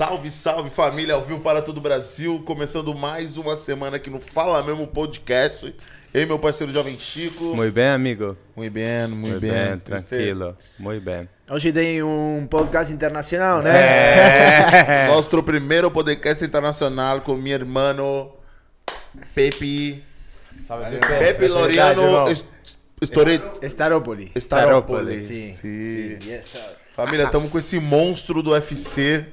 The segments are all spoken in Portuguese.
Salve, salve família, ao vivo para todo o Brasil, começando mais uma semana aqui no Fala Mesmo Podcast. Eu e meu parceiro Jovem Chico. Muito bem, amigo. Muito bem, muito Muito bem. bem, tranquilo. Muito bem. Hoje tem um podcast internacional, né? É. Nosso primeiro podcast internacional com meu irmão Pepe. Pepe Loriano Verdade, Est- Storet. Starópoli. Staropoli. Sim. Sim. Yes, sir. Família, estamos com esse monstro do UFC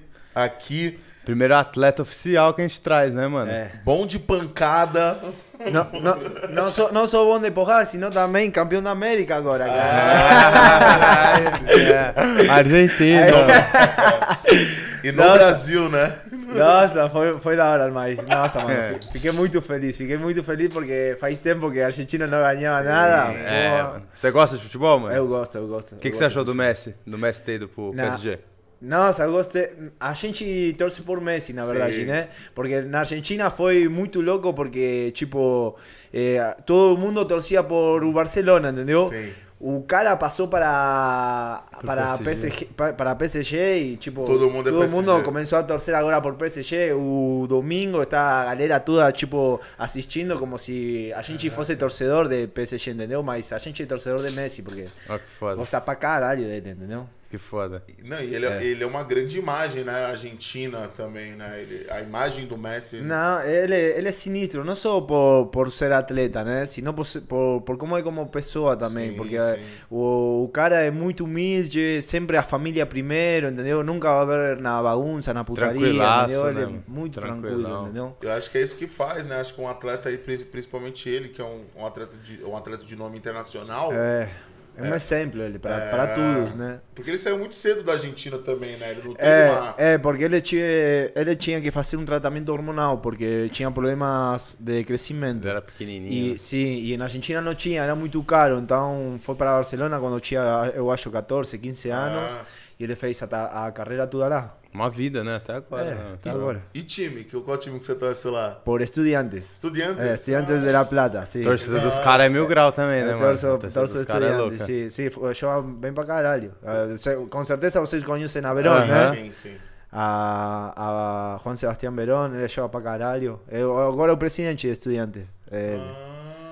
aqui. Primeiro atleta oficial que a gente traz, né, mano? É. Bom de pancada. Não, não, não, sou, não sou bom de porrada, sino também campeão da América agora. Ah. É. Argentina. E no Nossa. Brasil, né? Nossa, foi, foi da hora, mas nossa, mano, É. fi- fiquei muito feliz, fiquei muito feliz porque faz tempo que a Argentina não ganhava nada. É. Você gosta de futebol, mano? Eu gosto, eu gosto. O que, que você achou do Messi? Do Messi ter ido pro. PSG? Eu gostei. A gente torce por Messi, na verdade, Sim. né? Porque na Argentina foi muito louco porque, tipo, eh, todo mundo torcia por o Barcelona, entendeu? Sim. O cara passou para para PSG. PSG, pa- para PSG e tipo Todo mundo é todo PSG. mundo começou a torcer agora por PSG. O domingo está a galera toda tipo assistindo como se a gente fosse torcedor de PSG, entendeu? Mas a gente é torcedor de Messi porque foda. gosta pra caralho dele, entendeu? Que foda. Não, e ele é. É. ele é uma grande imagem, né? Argentina também, né? Ele- a imagem do Messi. Não, ele, ele é sinistro, não só por, por ser atleta, né? Sino por, por, por como é como pessoa também. Sim, porque sim. o, o cara é muito humilde, sempre a família primeiro, entendeu? Nunca vai ver na bagunça, na putaria, entendeu? Ele né, é muito tranquilo, entendeu? Eu acho que é isso que faz, né? Acho que um atleta aí, pri- principalmente ele, que é um, um atleta, de, um atleta de nome internacional. É, é um exemplo ele, para, para todos, né? Porque ele saiu muito cedo da Argentina também, né? Ele não teve É, uma. é, porque ele tinha, ele tinha que fazer um tratamento hormonal, porque tinha problemas de crescimento. Ele era pequenininho. E sim, e na Argentina não tinha, era muito caro. Então foi para Barcelona quando tinha, eu acho, 14, 15 anos. Ah. E ele fez a, a carreira toda lá. Uma vida, né? Até agora. É, né? até Tá agora. E time? Que, qual time que você torce lá? Por estudiantes. Estudiantes? É, estudiantes de La Plata, sim. Torcida dos caras é mil grau também, né, Eu mano? torço, torço dos caras é estudiantes, louca. sim, sim, foi- joga bem pra caralho. Ah, com certeza vocês conhecem a Verón, né? Sim, sim. A, a Juan Sebastián Verón, ele joga pra caralho. Eu, agora é o presidente de estudiantes. É,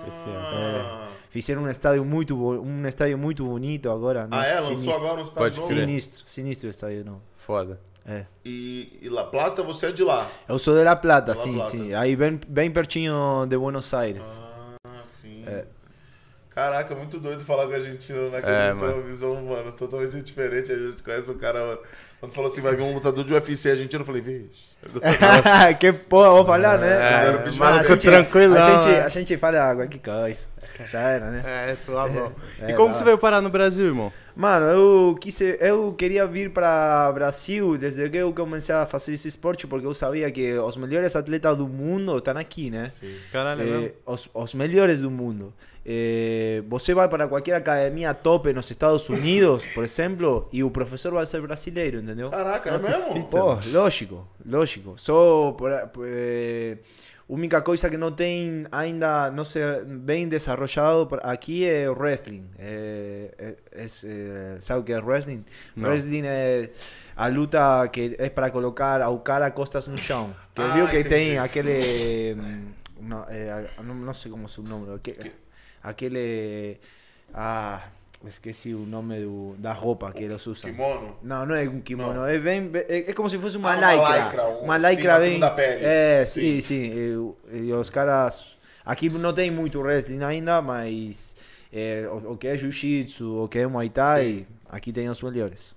Esse Ah, Fizeram um estádio muito um estádio muito bonito agora. ah né? é? Lançou Sinistro. agora no estado Pode novo? Sinistro, sinistro o estádio não. Foda. É. E, e La Plata, você é de lá? Eu sou de La Plata, La sim, Plata. sim. Aí bem, bem pertinho de Buenos Aires. Ah, sim. É. Caraca, muito doido falar com a argentino, né? Que É, a gente tem mano. uma visão, mano, totalmente diferente. A gente conhece o cara, mano. Quando falou assim, vai vir um lutador de UFC argentino, eu falei, vixe. que porra, vou falar, né? É, bicho, mas a gente- tranquilão, A gente, é. a gente fala qualquer coisa. Já era, né? É, suavão. É, e como você veio parar no Brasil, irmão? Mano, eu, quis, eu queria vir para Brasil desde que eu comecei a fazer esse esporte, porque eu sabia que os melhores atletas do mundo estão aqui, né? Caralho, é Eh, os, os melhores do mundo. Eh, você vai para qualquer academia top nos Estados Unidos, por exemplo, e o professor vai ser brasileiro, entendeu? Caraca, é mesmo? Pô, lógico, lógico. Só por, eh, única coisa que não tem ainda não se bem desarrollado aqui é o wrestling. É, é, é, sabe o que é wrestling? Não. Wrestling é a luta que é para colocar o cara costas no chão. Que Ah, viu que entendi. tem aquele hum, não, é, não, não sei como é o nome, aque- aquele ah, esqueci o nome do, da roupa que eles usam. Kimono? Não, não é um kimono. Não. É, bem, é, é como se fosse uma Ah, uma lycra. lycra, um- uma sim, lycra bem. segunda pele. É, Sim. sim, sim. E, e os caras. Aqui não tem muito wrestling ainda, mas é, o, o que é jiu-jitsu, o que é muay thai, aqui tem os melhores.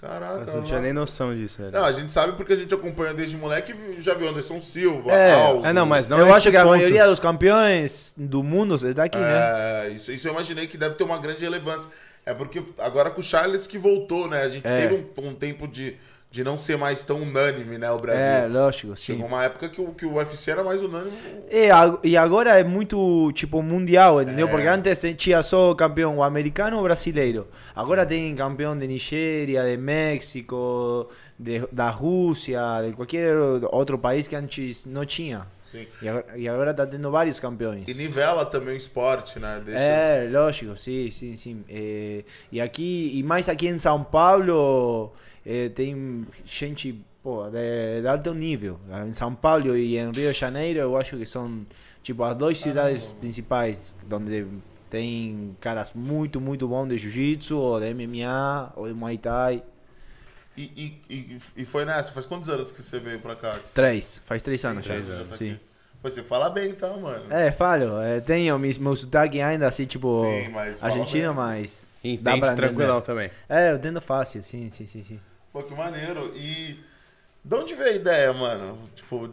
Caraca, Mas não tinha nem noção disso, velho. Não, a gente sabe porque a gente acompanha desde moleque e já viu Anderson Silva, É. Aldo. É, não, mas não eu acho que a ponto. maioria dos campeões do mundo é daqui, né? É, isso, isso eu imaginei que deve ter uma grande relevância. É porque agora com o Charles que voltou, né? A gente É. teve um, um tempo de, de não ser mais tão unânime, né? O Brasil. É, lógico, sim. Chegou uma época que o, que o UFC era mais unânime. E, a- e agora é muito, tipo, mundial, entendeu? É. Porque antes tinha só campeão americano ou brasileiro. Agora tem campeão de Nigéria, de México, de, da Rússia, de qualquer outro país que antes não tinha. Sim. E agora, e agora tá tendo vários campeões. E nivela também o esporte, né? Deixa... É, lógico, sim, sim, sim. Eh, e aqui, e mais aqui em São Paulo, eh, tem gente pô, de, de alto nível. Em São Paulo e em Rio de Janeiro, eu acho que são, tipo, as duas cidades principais onde tem caras muito, muito bons de jiu-jitsu, ou de MMA, ou de Muay Thai. E, e, e, e foi nessa? Faz quantos anos que você veio pra cá? Três, faz três anos Três anos tá Sim. aqui. Pô, você fala bem, tá, mano? É, falo, é, tenho meu, meu sotaque ainda assim, tipo, Sim, mas argentino, mas. dá Entende tranquilão entender. também. É, eu entendo fácil, sim, sim, sim, sim. Pô, que maneiro. E de onde veio a ideia, mano? Tipo,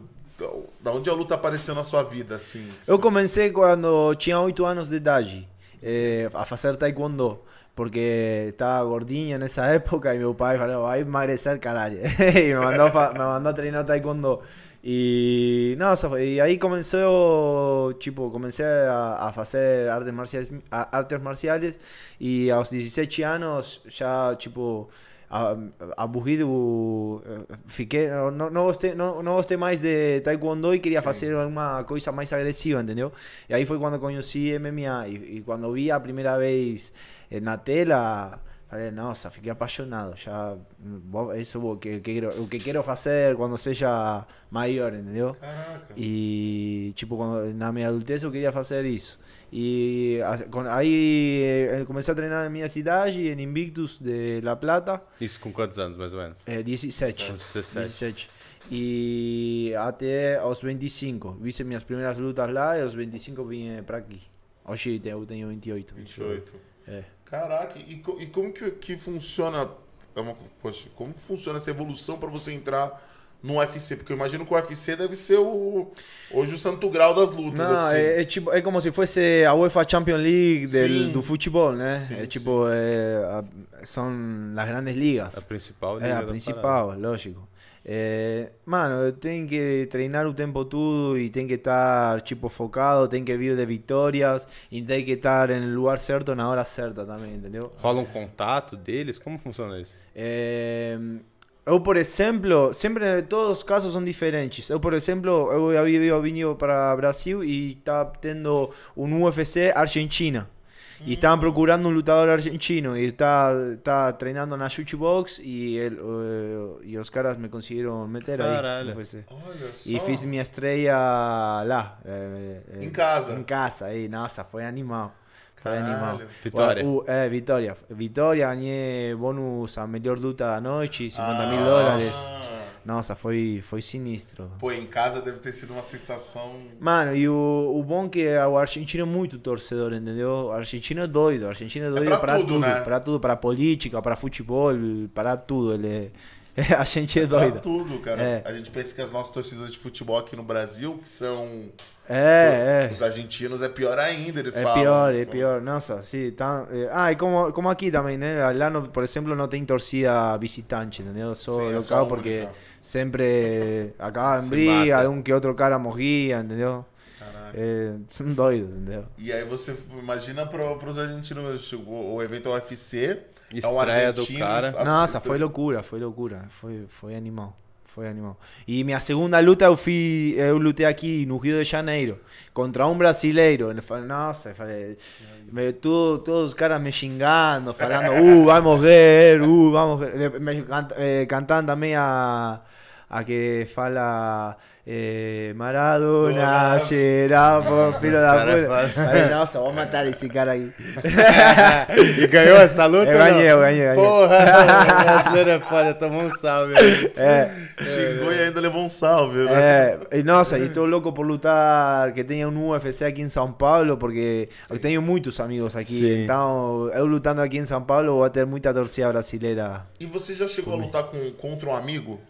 da onde a luta apareceu na sua vida, assim? Eu comecei quando tinha 8 anos de idade eh, a fazer taekwondo. Porque estava gordinho nessa época e meu pai falou, vai emagrecer, caralho. e me mandou, me mandou treinar taekwondo. E, nossa, e aí começou, tipo, comecei a, a fazer artes marciais, artes marciais e aos 17 anos já, tipo, aburrido, fiquei, não, não, gostei, não, não gostei mais de taekwondo e queria Sim. fazer alguma coisa mais agressiva, entendeu? E aí foi quando conheci MMA e, e quando vi a primeira vez eh, na tela, falei, nossa, fiquei apaixonado, já, isso é o que, que quero, o que quero fazer quando seja maior, entendeu? Caraca. E, tipo, quando, na minha adultez eu queria fazer isso. E a- com- aí eh, eu comecei a treinar na minha cidade, em Invictus de La Plata, Isso com quantos anos, mais ou menos? eh, 17. Uns 17. 17. E até aos 25. Fiz minhas primeiras lutas lá e aos 25 vim pra aqui. Hoje eu tenho 28. 28. É. Caraca, e, e como que, que funciona. É uma, poxa, como que funciona essa evolução pra você entrar no UFC? Porque eu imagino que o UFC deve ser o. Hoje o santo grau das lutas. Não, assim. é, é tipo, é como se fosse a UEFA Champions League del, do futebol, né? Sim, é tipo, é, a- são as grandes ligas. A principal É, a principal, lógico. É, mano, tem que treinar o tempo todo e tem que estar tipo focado, tem que vir de vitórias e tem que estar no lugar certo na hora certa também, entendeu? Rola um contato deles? Como funciona isso? É, eu, por exemplo, sempre todos os casos são diferentes. Eu, por exemplo, eu havia vindo para Brasil e estava tendo um UFC Argentina. E estavam procurando um lutador argentino e está tá treinando na shootbox e, ele, eh, e os caras me conseguiram meter aí Caralho. no UFC. Olha só. E fiz minha estreia lá. eh, eh, Em casa. Em casa, aí, nossa, foi animal. Foi Caralho. animal. Vitória. O- é, Vitória. Vitória, ganhei bônus a melhor luta da noite, 50 mil Ah. dólares. Nossa, foi, foi sinistro. Pô, em casa deve ter sido uma sensação. Mano, e o, o bom que é o argentino é muito torcedor, entendeu? O argentino é doido, o argentino é doido pra para tudo, tudo, né? para tudo, para política, para futebol, para tudo. Ele é, a gente é Pra doido. tudo, cara. É. A gente pensa que as nossas torcidas de futebol aqui no Brasil, que são É, é. os argentinos, é pior ainda, eles É falam. pior, é pior. Nossa, sí. Tá, eh, ah, e como, como aqui também, né? Lá, no, por exemplo, não tem torcida visitante, entendeu? Só Sim, é local, a porque única. sempre acaba em briga, um que outro cara morria, entendeu? Caraca. É, são doidos, entendeu? E aí você imagina pro, pros argentinos, tipo, o, o evento é o UFC, é o Estreia do argentino, cara. as- Nossa, foi loucura, foi loucura. Foi, foi animal. Foi animal. E minha segunda luta eu fui, eu lutei aqui no Rio de Janeiro contra um brasileiro. Nossa, eu falei, me- tu- todos os caras me xingando, falando, uh, vai morrer, uh, vamos morrer. Me can- eh, cantando também a, a que fala eh, Maradona, por filho da puta. Falei, nossa, vou matar esse cara aí. e ganhou essa luta? Eu ganhei, eu ganhei, ganhei. Porra, o brasileiro é foda, tomou um salve. aí. É. Xingou e ainda levou um salve, né? É, e nossa, e estou louco por lutar, que tenha um UFC aqui em São Paulo, porque eu tenho muitos amigos aqui. Sim. Então, eu lutando aqui em São Paulo, vou ter muita torcida brasileira. E você já chegou a lutar com, contra um amigo?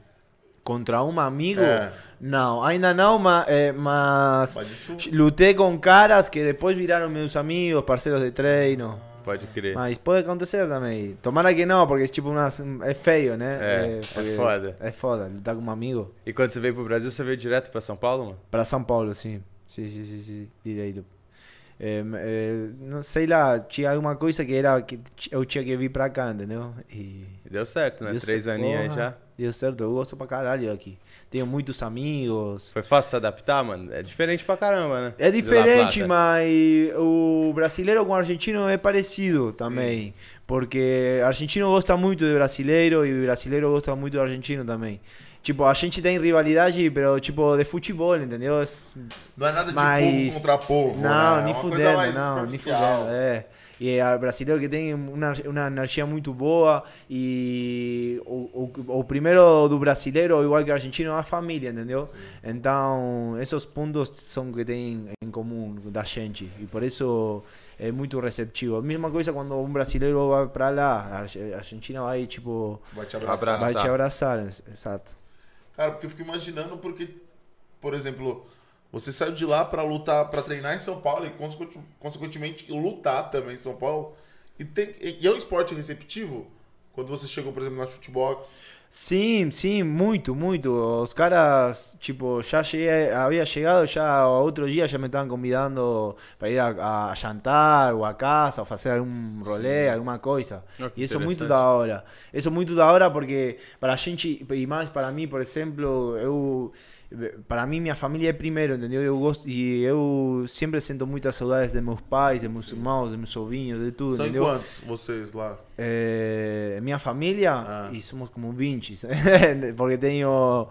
Contra um amigo? É. Não, ainda não, mas, é, mas Mas isso. lutei com caras que depois viraram meus amigos, parceiros de treino. Pode crer. Mas pode acontecer também. Tomara que não, porque tipo umas, é feio, né? É, é porque foda. É foda, lutar com um amigo. E quando você veio pro Brasil, você veio direto pra São Paulo, mano? Para São Paulo, sim. Sim, sim, sim, sim. direito. É, é, não sei lá, tinha alguma coisa que era que eu tinha que vir pra cá, entendeu? E deu certo, né? Deu Três aninhos aí já. Deu certo. Eu gosto pra caralho aqui. Tenho muitos amigos. Foi fácil se adaptar, mano? É diferente pra caramba, né? É diferente, mas o brasileiro com o argentino é parecido também. Porque argentino gosta muito de brasileiro e o brasileiro gosta muito do argentino também. Tipo, a gente tem rivalidade, pero tipo, de futebol, entendeu? É- Não é nada de Mas- povo contra povo, Não, né? É nem coisa fudendo, não, nem fudendo, é. E é brasileiro que tem uma, uma energia muito boa e o, o, o primeiro do brasileiro, igual que o argentino, é a família, entendeu? Então, esses pontos são que tem em comum da gente e por isso é muito receptivo. A mesma coisa quando um brasileiro vai para lá, a Arge- a Argentina vai, tipo, Vai te. Abraçar. vai te abraçar, exato. Cara, porque eu fico imaginando porque, por exemplo, você saiu de lá pra lutar, pra treinar em São Paulo e consequente- consequentemente lutar também em São Paulo. E, tem, e é um esporte receptivo? Quando você chegou, por exemplo, na shootbox. Sim, sim, muito, muito. Os caras, tipo, já cheguei, havia chegado, já outro dia já me estavam convidando para ir a, a jantar ou a casa ou fazer algum rolê, alguma coisa. Oh, que e isso é muito da hora. Isso é muito da hora porque para a gente, e mais para mim, por exemplo, eu para mim minha família é primeiro, entendeu? Eu gosto e eu sempre sinto muitas saudades de meus pais, de meus irmãos, de meus sobrinhos, de tudo, São entendeu? quantos vocês lá? Eh, minha família, Ah. e somos como 20, porque tenho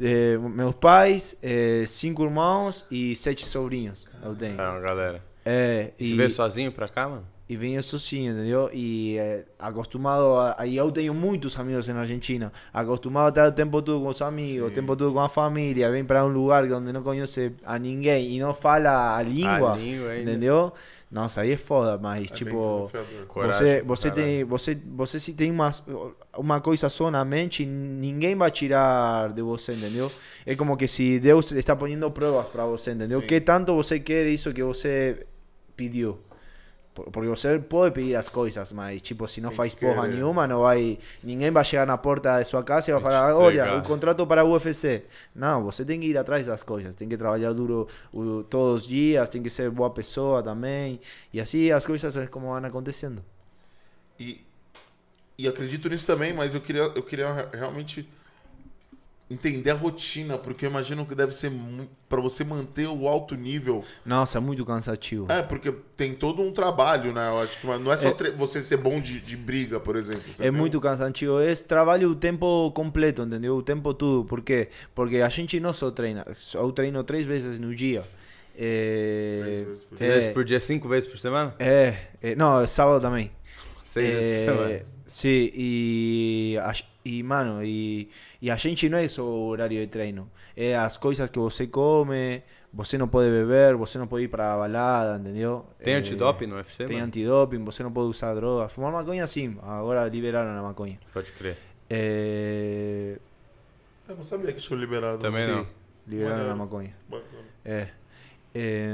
eh, meus pais, eh, cinco irmãos e sete sobrinhos. Eu tenho. É, galera. É, E você veio sozinho pra cá, mano? E venho sozinho, entendeu? E eh, acostumado a. Aí eu tenho muitos amigos na Argentina. Acostumado a estar o tempo todo com os amigos, o Sim. tempo todo com a família. Vem para um lugar onde não conhece a ninguém e não fala a língua. A língua ainda. Entendeu? Nossa, aí é foda, mas É tipo. Você, você, tem, você, você se tem uma, uma coisa só na mente, ninguém vai tirar de você, entendeu? É como que se Deus está ponendo provas para você, entendeu? Sim. Que tanto você quer isso que você pediu? Por- Porque você pode pedir as coisas, mas tipo, se não Sem faz porra querer. nenhuma, não vai, ninguém vai chegar na porta de sua casa e vai falar, olha, o contrato para o UFC. Não, você tem que ir atrás das coisas, tem que trabalhar duro o- todos os dias, tem que ser boa pessoa também. E assim as coisas é como vão acontecendo. E, e acredito nisso também, mas eu queria, eu queria re- realmente entender a rotina, porque eu imagino que deve ser para você manter o alto nível. Nossa, é muito cansativo. É, porque tem todo um trabalho, né? Eu acho que não é só tre- você ser bom de, de briga, por exemplo. Você É tem muito um- cansativo. É trabalho o tempo completo, entendeu? O tempo todo. Por quê? Porque a gente não só treina. Eu treino três vezes no dia. É, Três vezes por Três é, vezes por dia, cinco vezes por semana? é, é, não, sábado também. Seis vezes por É, semana. Sim, e, a, e mano, e, e a gente não é só o horário de treino. É as coisas que você come, você não pode beber, você não pode ir para a balada, entendeu? Tem É, antidoping no UFC, Tem mano? antidoping, você não pode usar droga. Fumar maconha sim, agora liberaram a maconha. Pode crer. É, Eu não sabia que tinha liberado. Também Sim. não. liberaram a Maneiro. maconha. Bacana. É. É,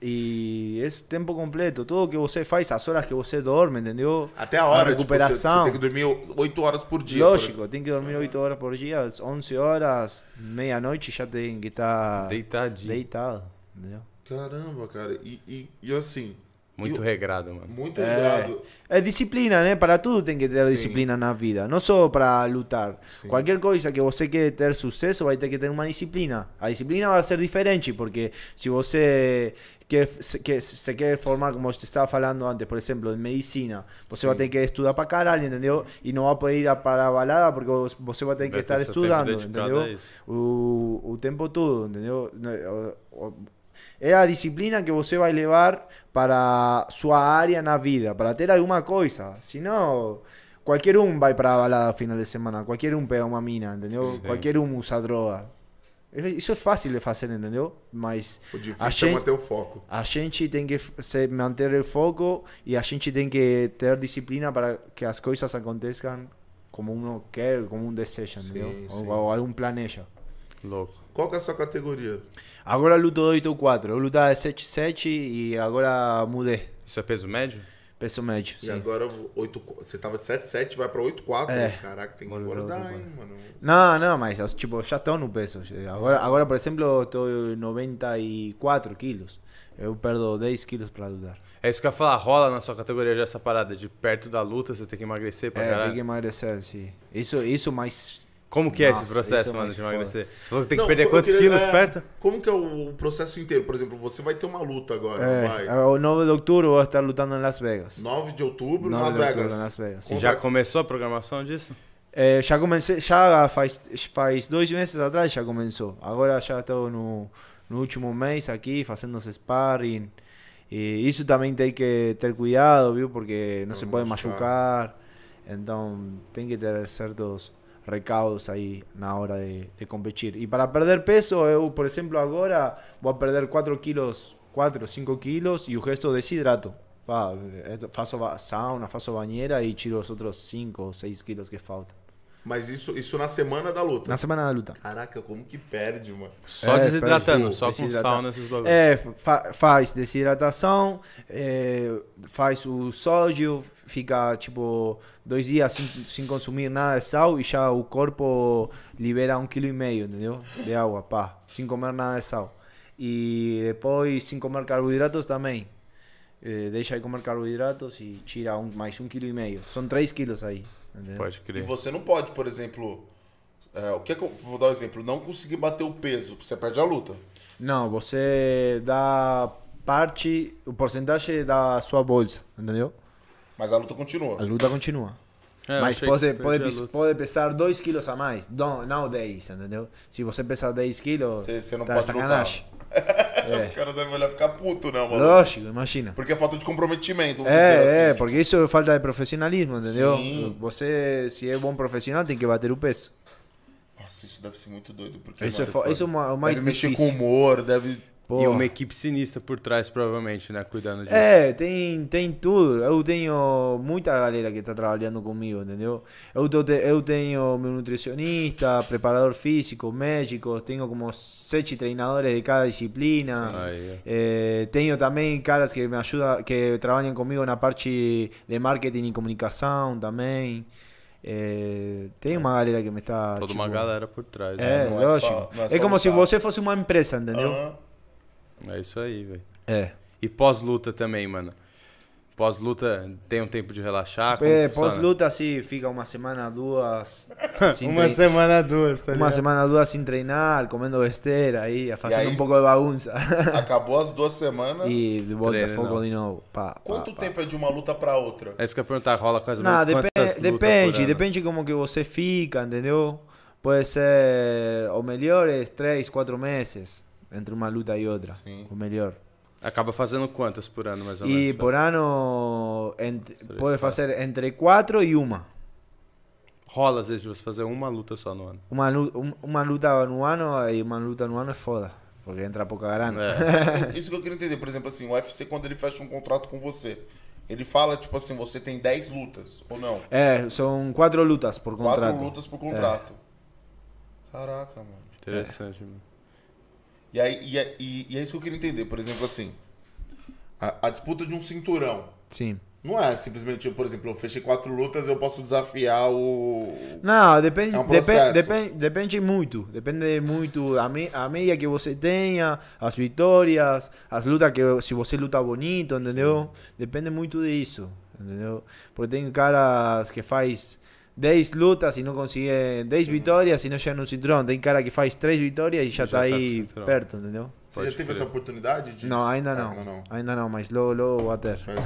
e esse tempo completo, tudo que você faz, as horas que você dorme, entendeu? Até a hora, A recuperação. Tipo, você, você tem que dormir 8 horas por dia. Lógico, tem que dormir 8 horas por dia, às 11 horas, meia-noite já tem que estar Deitadinho. deitado, entendeu? por. Caramba, cara. E, e, e assim, Muito regrado, mano. muito É. regrado. É disciplina, né? Para tudo tem que ter Sim. disciplina na vida, não só para lutar. Sim. Qualquer coisa que você quer ter sucesso vai ter que ter uma disciplina. A disciplina vai ser diferente, porque se você quer, se, quer, se quer formar, como você estava falando antes, por exemplo, em medicina, você vai Sim. ter que estudar para caralho, entendeu? E não vai poder ir a- para a balada porque você vai ter que Vai estar estudando, entendeu? o, o tempo todo, entendeu? É a disciplina que você vai levar para sua área na vida, para ter alguma coisa. Senão, qualquer um vai para a balada final de semana, qualquer um pega uma mina, entendeu? Sim. Qualquer um usa droga. É- Isso é fácil de fazer, entendeu? Mas O difícil A é gente- manter o foco. a gente tem que se manter o foco e a gente tem que ter disciplina para que as coisas aconteçam como um quer, como um deseja, Sim, entendeu? sim. Ou, ou algum planeja. Louco. Qual que é a sua categoria? Agora luto 8 ou 4. Eu lutava 7-7 e agora mudei. Isso é peso médio? Peso médio, E sim. agora 8, você tava 7,7, vai pra 8,4. É. Caraca, tem que pra engordar, 8,4. hein, mano. Não, não, mas eu, tipo, já estou no peso. Agora, agora por exemplo, estou 94 quilos. Eu perdo 10 quilos para lutar. É isso que eu ia falar, rola na sua categoria já essa parada de perto da luta, você tem que emagrecer pra É, caralho. tem que emagrecer, sim. Isso, isso mais... Como que é esse Nossa, processo, é mano, de foda. emagrecer? Você falou que tem que Não, perder eu quantos queria- quilos é, perto? Como que é o processo inteiro? Por exemplo, você vai ter uma luta agora, É, vai. o 9 de outubro vou estar lutando em Las Vegas. 9 de outubro, 9 Las de outubro Vegas. em Las Vegas. E já começou a programação disso? É, já comecei, já faz, faz dois meses atrás já começou. Agora já estou no, no último mês aqui fazendo os sparring. E isso também tem que ter cuidado, viu? Porque não Pra se não pode machucar. machucar. Então tem que ter certos recaudos aí na hora de, de competir. E para perder peso, eu, por exemplo, agora vou perder 4 quilos, 4, 5 quilos e o resto desidrato. Pá, eh, faço sauna, faço banheira e tiro os outros 5 ou 6 quilos que faltam. Mas isso, isso na semana da luta. Na semana da luta. Caraca, como que perde, mano? Só É, desidratando, só com desidratar. sauna esses bagulhos. É, fa- faz desidratação, é, faz o sódio, fica tipo dois dias sem, sem consumir nada de sal e já o corpo libera um quilo e meio, entendeu? De água, pá, sem comer nada de sal. E depois sem comer carboidratos também. É, deixa de comer carboidratos e tira um, mais um quilo e meio. São três quilos aí. Entendeu? Pode E crer. você não pode, por exemplo. é, o que é que eu vou dar um exemplo? Não conseguir bater o peso, você perde a luta. Não, você dá parte, o porcentagem da sua bolsa, entendeu? Mas a luta continua. A luta continua. É, Mas pode, pode, pode pesar 2 quilos a mais, não, não 10, entendeu? Se você pesar 10 quilos, Você- não tá pode sacanagem. Os caras devem olhar ficar puto, né, mano? Lógico, imagina. Porque é falta de comprometimento, dizer assim. É, é, porque isso é falta de profissionalismo, entendeu? Sim. Você, se é bom profissional, tem que bater o peso. Nossa, isso deve ser muito doido. Porque, Isso é, mano, fo- isso é o mais deve mexer difícil. com humor, deve. E uma equipe sinistra por trás, provavelmente, né? Cuidando disso. É, tem, tem tudo. Eu tenho muita galera que está trabalhando comigo, entendeu? Eu, tô- eu tenho meu nutricionista, preparador físico, médico, tenho como sete treinadores de cada disciplina. Eh, tenho também caras que me ajudam, que trabalham comigo na parte de marketing e comunicação também. Eh, tem uma galera que me está. Toda uma galera por trás. É, né? é lógico. só- não é é só como se você fosse uma empresa, entendeu? Aham. É isso aí, velho. É. E pós-luta também, mano. Pós-luta tem um tempo de relaxar? Como É? Pós-luta, assim, fica uma semana, duas. sem Uma trein- semana, duas, tá Uma semana, duas sem treinar, comendo besteira aí, fazendo aí- um pouco de bagunça. Acabou as duas semanas. e de volta Treino, foco não. de novo. Pá, pá, Quanto pá. tempo é de uma luta pra outra? É isso que eu ia perguntar, rola quase Não, menos depe- quantas lutas depende, ano? depende como que você fica, entendeu? Pode ser, o melhor é três, quatro meses entre uma luta e outra. Sim. O melhor. Acaba fazendo quantas por ano, mais ou E menos? por ano ent- pode fazer entre quatro e uma. Rola, às vezes, você fazer uma luta só no ano. Uma, um- uma luta no ano e uma luta no ano é foda. Porque entra pouca grana. É. Isso que eu queria entender, por exemplo, assim, o UFC, quando ele fecha um contrato com você, ele fala, tipo assim, você tem 10 lutas, ou não? É, são quatro lutas por contrato. Quatro lutas por contrato. Caraca, mano. Interessante, mano. E, aí, e, é- e, e é isso que eu queria entender, por exemplo, assim, a, a disputa de um cinturão. Sim. Não é simplesmente, por exemplo, eu fechei quatro lutas, eu posso desafiar o. Não, depende, É um depende, depende muito. Depende muito a, me, a média que você tenha, as vitórias, as lutas que se você luta bonito, entendeu? Depende muito disso, entendeu? Porque tem caras que faz 10 lutas e não consegue 10 vitórias e não chega no cinturão. Tem cara que faz 3 vitórias e já, Já está tá aí cinturão. perto, entendeu? Você Pode já teve crer. essa oportunidade de. Não, ainda Ah, não. Ainda não. Ainda não, mas logo, logo vou ter. Certo.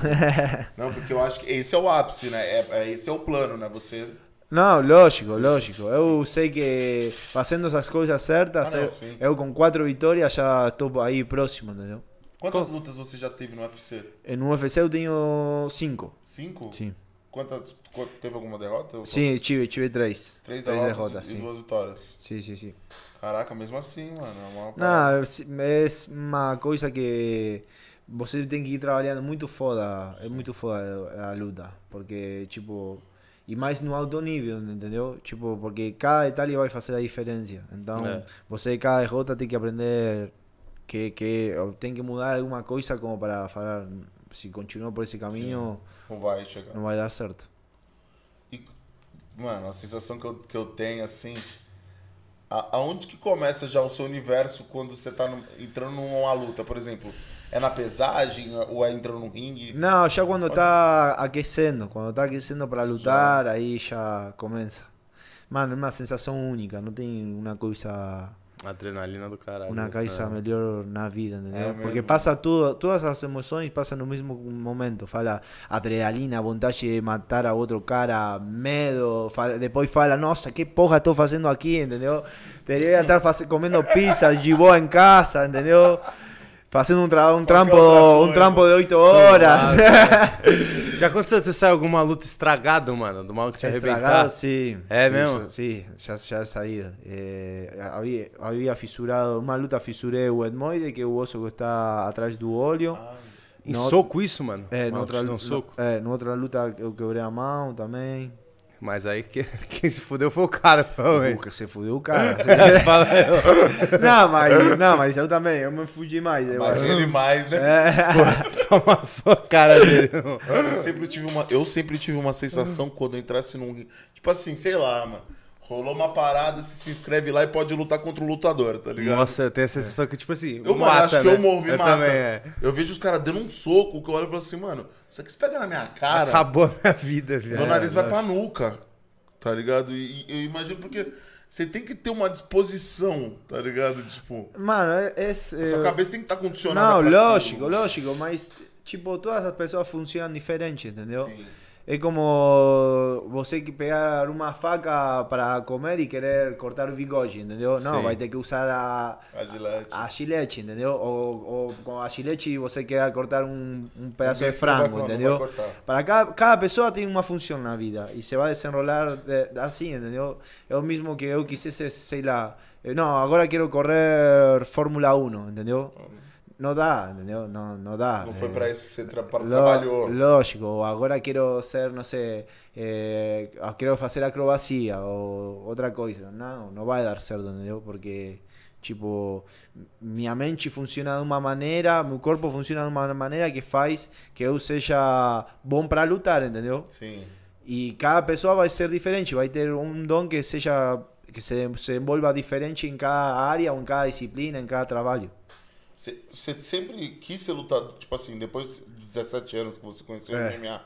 Não, porque eu acho que esse é o ápice, né? É, esse é o plano, né? Você. Não, lógico, lógico. Eu sei que fazendo essas coisas certas, Ah, não, eu, eu com quatro vitórias já estou aí próximo, entendeu? Quantas lutas você já teve no UFC? No UFC eu tenho cinco. Cinco? Sim. Quantas. qu- Teve alguma derrota? Sim, tive, tive três. Três Três derrotas, derrotas, e sim. duas vitórias. Sim, sim, sim. Caraca, mesmo assim, mano. É uma. Não, é uma coisa que você tem que ir trabalhando muito foda. É muito foda a luta. Porque, tipo. E mais no alto nível, entendeu? Tipo, porque cada detalhe vai fazer a diferença. Então, É. você, cada derrota, tem que aprender que, que tem que mudar alguma coisa como para falar. se continua por esse caminho, Não vai chegar. não vai dar certo. E, mano, a sensação que eu, que eu tenho, assim. A, aonde que começa já o seu universo quando você tá no- entrando numa luta, por exemplo? É na pesagem ou é entrando no ringue? No, ya cuando está aquecendo, cuando está aquecendo para lutar, ahí ya comienza. Mano, é uma sensação única, não tem uma coisa, Adrenalina do caralho. uma coisa É. melhor na vida, entendeu? É Porque passa tudo, todas as emoções passam no mesmo momento. Fala adrenalina, vontade de matar a outro cara, medo, fala, depois fala, nossa, que porra estou fazendo aqui, entendeu? Deveria estar face- comendo pizza boa em casa, entendeu? Fazendo um, tra um trampo, outra um trampo de 8 horas. Já aconteceu de você sair alguma luta estragado, mano? Do mal que arrebentar? Estragado, sí. É Sí, mesmo? ya- sí, ya, ya he saído. Eh, había, había fisurado, uma luta fisurei o etmoide, que é o osso que está atrás do olho. Em No- soco isso, mano? É, Maluco noutra, um soco? é, noutra luta eu quebrei a mão também. Mas aí que- quem se fudeu foi o cara, provavelmente. Se fudeu o cara. Fala aí, não, mas, não, mas eu também, eu me fugi mais. Eu Mas acho. ele mais, né? É. Toma só a cara dele. Eu sempre tive uma, eu sempre tive uma sensação quando eu entrasse num. Tipo assim, sei lá, mano. Rolou uma parada, você se inscreve lá e pode lutar contra o lutador, tá ligado? Nossa, eu tenho a sensação que, tipo assim, Eu, mata, acho que né? eu morro, me eu mata. Também, é. Eu vejo os caras dando um soco, que eu olho e falo assim, mano, isso aqui se pega na minha cara, Acabou a minha vida, viado. meu nariz vai pra nuca, tá ligado? E, e eu imagino porque você tem que ter uma disposição, tá ligado? Tipo, Mano, é. é a sua é- cabeça tem que estar condicionada Não, pra lógico, aquilo. lógico, mas tipo, todas as pessoas funcionam diferente, entendeu? Sim. É como você que pegar uma faca para comer e querer cortar o bigode, entendeu? Não, Sim. vai ter que usar a, A gilete. a gilete, entendeu? Ou, ou com a gilete você quer cortar um, um pedaço de bife não vai frango, co- não vai entendeu? cortar. Para cada, cada pessoa tem uma função na vida e se vai desenrolar de- assim, entendeu? É o mesmo que eu quisesse, sei lá, eh, não, agora quero correr Fórmula 1, entendeu? Não dá, entendeu? Não, não dá. Não foi eh, pra isso que você tra trabalhou. Lógico, agora quero ser, não sei, eh, quero fazer acrobacia ou outra coisa. Não, não vai dar certo, entendeu? Porque, tipo, minha mente funciona de uma maneira, meu corpo funciona de uma maneira que faz que eu seja bom para lutar, entendeu? Sim. E cada pessoa vai ser diferente, vai ter um dom que seja que se, se envolva diferente em cada área, ou em cada disciplina, em cada trabalho. Você sempre quis ser lutador, tipo assim, depois dos 17 anos que você conheceu É. o MMA,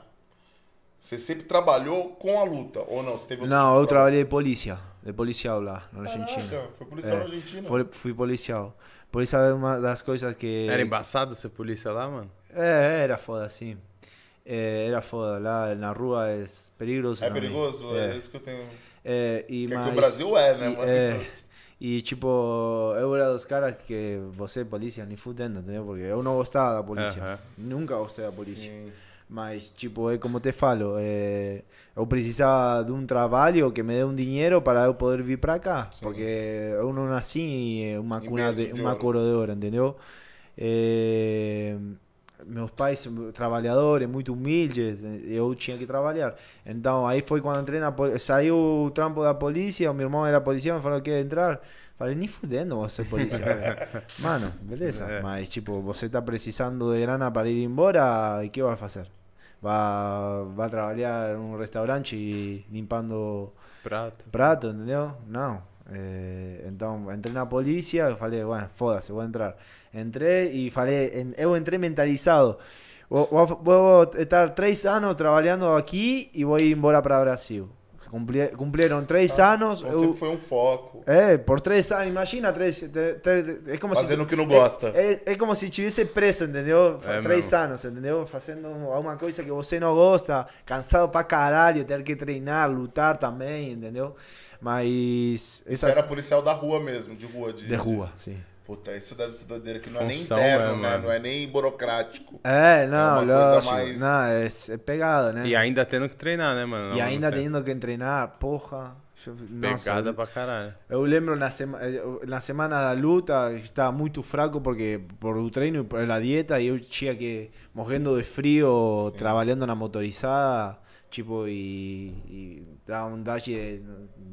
você sempre trabalhou com a luta, ou não? Você teve Não, tipo eu de trabalhei de polícia, de policial lá, na trabalho? Argentina. Caraca, foi policial É. na Argentina. Fui, fui policial. Por isso é uma das coisas que. Era embaçado ser polícia lá, mano? É, era foda, sim. É, era foda. Lá na rua é perigoso. É perigoso? É. É. isso que eu tenho. É, e Que, é que mais- o Brasil é, né, mano? é, e tipo, eu era dos caras que você polícia, nem fudendo, entendeu? Porque eu não gostava da polícia. Aham. Nunca gostei da polícia. Sim. Mas, tipo, é como te falo, é, eu precisava de um trabalho que me dê um dinheiro para eu poder vir para cá. Sim. Porque eu não nasci em uma Em cuna de, de uma de ouro, entendeu? É, meus pais trabalhadores, muito humildes, eu tinha que trabalhar. Então, aí foi quando entrei na saiu o trampo da polícia, o meu irmão era policial, me falou que ia entrar. Falei, nem fudendo você ser policial. Mano, beleza. É. Mas, tipo, você tá precisando de grana para ir embora, e que vai fazer? Vai, vai trabalhar num restaurante limpando Prato. prato, entendeu? Não. Eh, então, entrei na polícia, eu falei, bueno, foda-se, vou entrar. Entrei e falei, en- eu entrei mentalizado. Vou, vou, vou estar três anos trabalhando aqui e vou ir embora para Brasil. Cumpli, cumpriram três anos. Então eu- foi um foco. é, por três anos, imagina, três, tre- tre- é como Fazendo o que não gosta. É, é como se estivesse preso, entendeu? É três mesmo. anos, entendeu? Fazendo alguma coisa que você não gosta, cansado pra caralho, ter que treinar, lutar também, entendeu? Mas. Você essas- era policial da rua mesmo, de rua. De, de rua, sim. Puta, isso deve ser doideira, que não é nem Função, interno, é, né? mano. Não é nem burocrático. É, não, uma coisa lógico. mais- Não, é, é pegado, né? E ainda tendo que treinar, né, mano? E ainda tendo que treinar, porra. eu- nossa, Pegada pra caralho. Eu lembro na, sema, eh, na semana da luta, estava muito fraco porque por o treino e por a dieta, e eu tinha que, morrendo de frio, trabalhando na motorizada, tipo, e, e dava um dash de,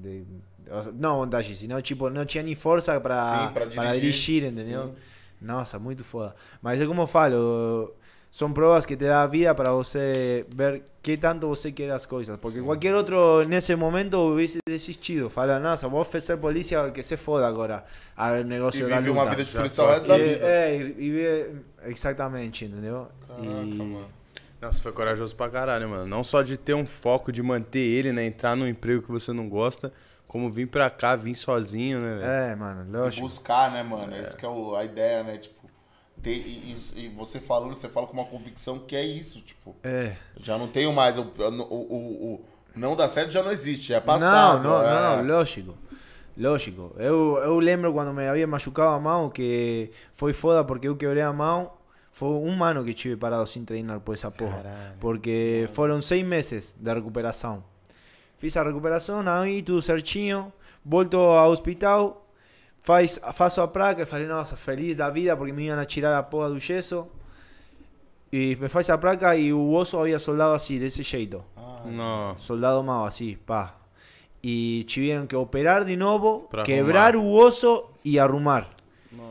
de- o sea, não um dash, senão, tipo, não tinha nem força para Sim, pra para dirigir, entendeu? sim. Nossa, muito foda. Mas é como eu falo, Son pruebas que te da a vida para você ver qué tanto você quer as coisas. Porque qualquer outro nesse momento hubiese desistido. Fala, nossa, vou ser polícia que se foda agora. A E negócio da luta. uma vida de Já policial o resto da E- vida. é, e exatamente, entendeu? Caraca, E- mano. Nossa, foi corajoso pra caralho, mano. Não só de ter um foco de manter ele, né? Entrar num emprego que você não gosta, como vir pra cá, vir sozinho, né, velho? É, mano, E lógico. buscar, né, mano? Essa que é o- a ideia, né? Tipo, ter, e, e- e você falando, você fala com uma convicção que é isso, tipo. É. Já não tenho mais. O, o, o, o não dá certo já não existe, é passado. Não, não, é. não, lógico. Lógico. Eu, eu lembro quando me havia machucado a mão que foi foda porque eu quebrei a mão. Foi um ano que tive parado sem treinar por porra. Caralho. Porque foram seis meses de recuperação. Fiz a recuperação, aí tudo certinho. Volto ao hospital, faz, faço a placa e falei, nossa, feliz da vida porque me iam a tirar a porra do gesso. E me faz a placa e o osso havia soldado assim, desse jeito. Ah, Não. Soldado mau, así, pa. Y tuvieron que operar de nuevo, Pra quebrar arrumar. o osso y arrumar.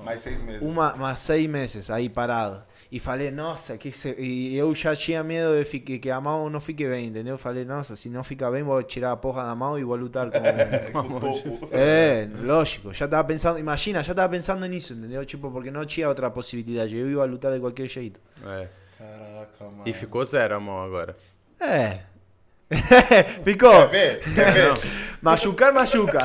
mais seis meses. Uma, más seis meses aí parado. E falei, nossa, que se... e eu já tinha medo de fique, que a mão não fique bem, entendeu? Falei, nossa, se não fica bem, vou tirar a porra da mão e vou lutar com. Com o topo. É, lógico, já tava pensando, imagina, já tava pensando nisso, entendeu? Tipo, porque não tinha outra possibilidade, eu ia lutar de qualquer jeito. É. Caraca, mano. E ficou zero a mão agora. É. Ficou. Quer ver? Quer ver? Machucar, machuca.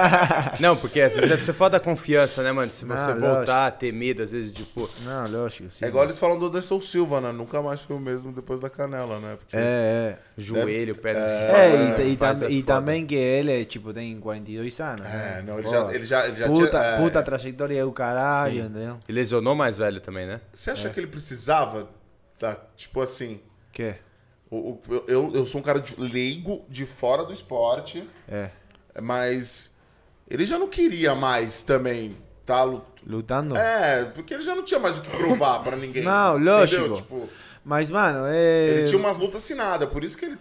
Não, porque às vezes deve ser foda a confiança, né, mano? Se Não, você lógico. voltar a ter medo, às vezes, tipo. não, lógico, sim. É igual eles falam do Anderson Silva, né? Nunca mais foi o mesmo depois da canela, né? Porque É, é. Joelho, perna de É, e, e, tam- é e também que ele, tipo, tem 42 anos. É, né? não, ele Pô, já, ele já, ele já puta, tinha. é, puta trajetória do caralho, Sim. entendeu? E lesionou mais velho também, né? Você É. acha que ele precisava? Tá, tipo assim. Que? O- o- eu, eu sou um cara de, leigo de fora do esporte, É. mas ele já não queria mais também, tá? Lu- Lutando? É, porque ele já não tinha mais o que provar pra ninguém. Não, entendeu? lógico. Tipo, Mas, mano, é. ele tinha umas lutas assinadas, por isso que ele.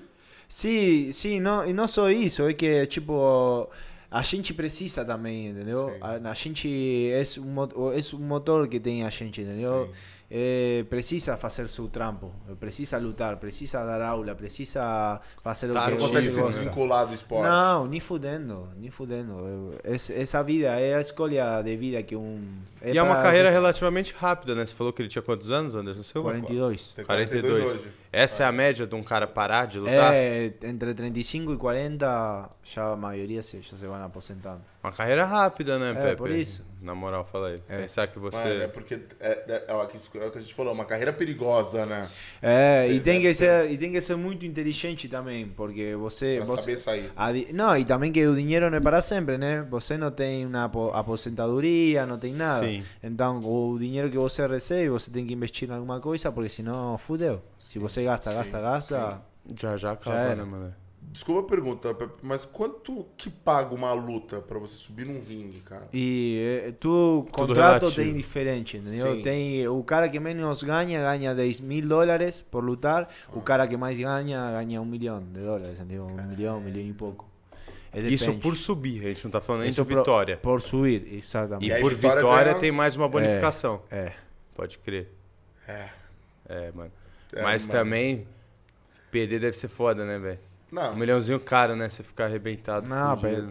Sim, sim, não, e não só isso, é que, tipo, a gente precisa também, entendeu? Sim. A, a gente é um, é um motor que tem a gente, entendeu? É, precisa fazer seu trampo, precisa lutar, precisa dar aula, precisa fazer Tá, o que não consegue se desvincular do esporte. Não, nem fudendo, nem fudendo. Essa vida é a escolha de vida que um. e é uma carreira relativamente rápida, né? Você falou que ele tinha quantos anos, Anderson Silva? 42. Tem 42, 42. hoje. Essa é a média de um cara parar de lutar? É, entre 35 e 40, já a maioria se, já se vão aposentando. Uma carreira rápida, né, É, Pepe? por isso. Na moral, fala aí. É. Pensar que você... Mano, é porque é, é, é, o que- é o que a gente falou, é uma carreira perigosa, né? É, e tem que ser. e tem que ser muito inteligente também, porque você, Pra você saber sair. a não, e também que o dinheiro não é para sempre, né? Você não tem uma apo- aposentadoria, não tem nada. Sim. Então, o dinheiro que você recebe, você tem que investir em alguma coisa, porque senão fudeu. Se você gasta, gasta, gasta. Já, já acaba, era. né, mano? Desculpa a pergunta, mas quanto que paga uma luta pra você subir num ringue, cara? E eh, tu contrato relativo. tem diferente, entendeu? Sim. Tem o cara que menos ganha, ganha 10 mil dólares por lutar. O cara que mais ganha, ganha um milhão de dólares, entendeu? Um milhão, um milhão e pouco. É, Isso por subir, a gente não tá falando nem Isso de por- vitória. Por subir, E, exatamente. aí, por vitória vitória, tem mais uma bonificação. É. Pode crer. É. É, mano. É, Mas mano. também, perder deve ser foda, né, velho? Não, Um milhãozinho caro, né? Você ficar arrebentado. Não, per,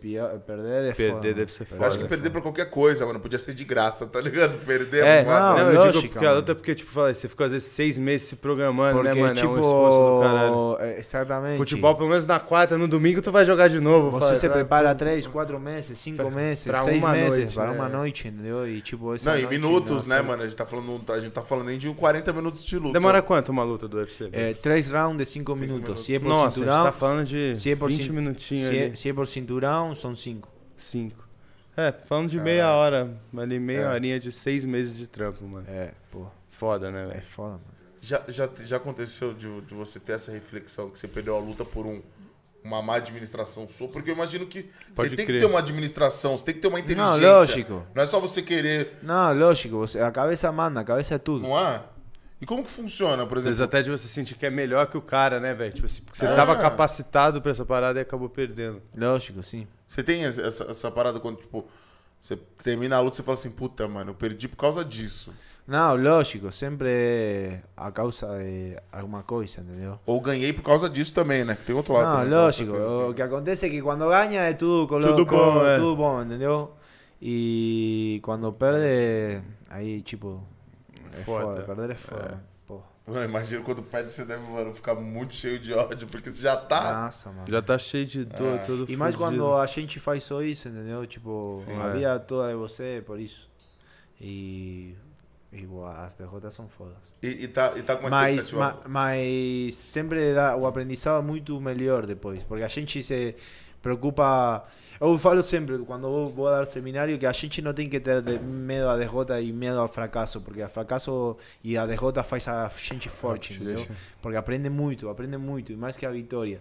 pior- perder é Perder foda. deve ser eu foda. acho que perder pra qualquer coisa, mano. Podia ser de graça, tá ligado? Perder É, é não, não, eu lógico, digo porque a luta, porque, tipo, fala, você ficou às vezes seis meses se programando, Porque, né, mano? tipo, é um esforço do caralho. é, exatamente. Futebol, pelo menos na quarta, no domingo, tu vai jogar de novo. Você fala, se prepara três, quatro meses, cinco Pra- meses, pra seis uma meses noite, para né? uma noite, entendeu? E tipo, essa Não, em noite, minutos, nossa, né, mano? A gente tá falando, a gente tá falando nem de um 40 minutos de luta. Demora quanto uma luta do UFC? É, três rounds de cinco, Cinco minutos. minutos. Se é por Nossa, cinturão, gente tá falando de se é por 20 cin- minutinhos se é, ali. se é por cinturão, são cinco. Cinco. É, falando de meia hora. Ali, meia É. horinha de seis meses de trampo, mano. É, pô, Foda, né, é velho? foda, mano. Já, já, já aconteceu de, de você ter essa reflexão que você perdeu a luta por um, uma má administração sua? Porque eu imagino que Pode você tem crer. que ter uma administração, você tem que ter uma inteligência. lógico. Não é só você querer, Não, lógico, você, a cabeça manda, a cabeça é tudo. não é? E como que funciona, por Às vezes exemplo? até de você sentir que é melhor que o cara, né, velho? Tipo assim, porque você É. tava capacitado pra essa parada e acabou perdendo. Lógico, sim. Você tem essa, essa parada quando, tipo, Você termina a luta e você fala assim, puta, mano, eu perdi por causa disso. Não, lógico, sempre a causa de alguma coisa, entendeu? Ou ganhei por causa disso também, né? Que tem outro lado Não, também. lógico. O que acontece é que quando ganha é tudo colo- Tudo bom, é. tudo bom, entendeu? E quando perde, aí, tipo, é Foda. foda. Perder é foda. Pô, Mano, imagina quando perde, você deve mano, ficar muito cheio de ódio, porque você já tá. nossa, mano. Já tá cheio de dor, É. todo E mais quando a gente faz só isso, entendeu? Tipo, Sim. a É. vida toda é você, por isso. E, e boa, as derrotas são fodas. E, e tá, e tá com uma Mas, ma- mas sempre dá, o aprendizado é muito melhor depois, porque a gente se preocupa. Eu falo sempre, quando vou dar seminário, que a gente não tem que ter medo à derrota e medo ao fracasso, porque o fracasso e a derrota faz a gente forte, entendeu? Porque aprende muito, aprende muito, e mais que a vitória.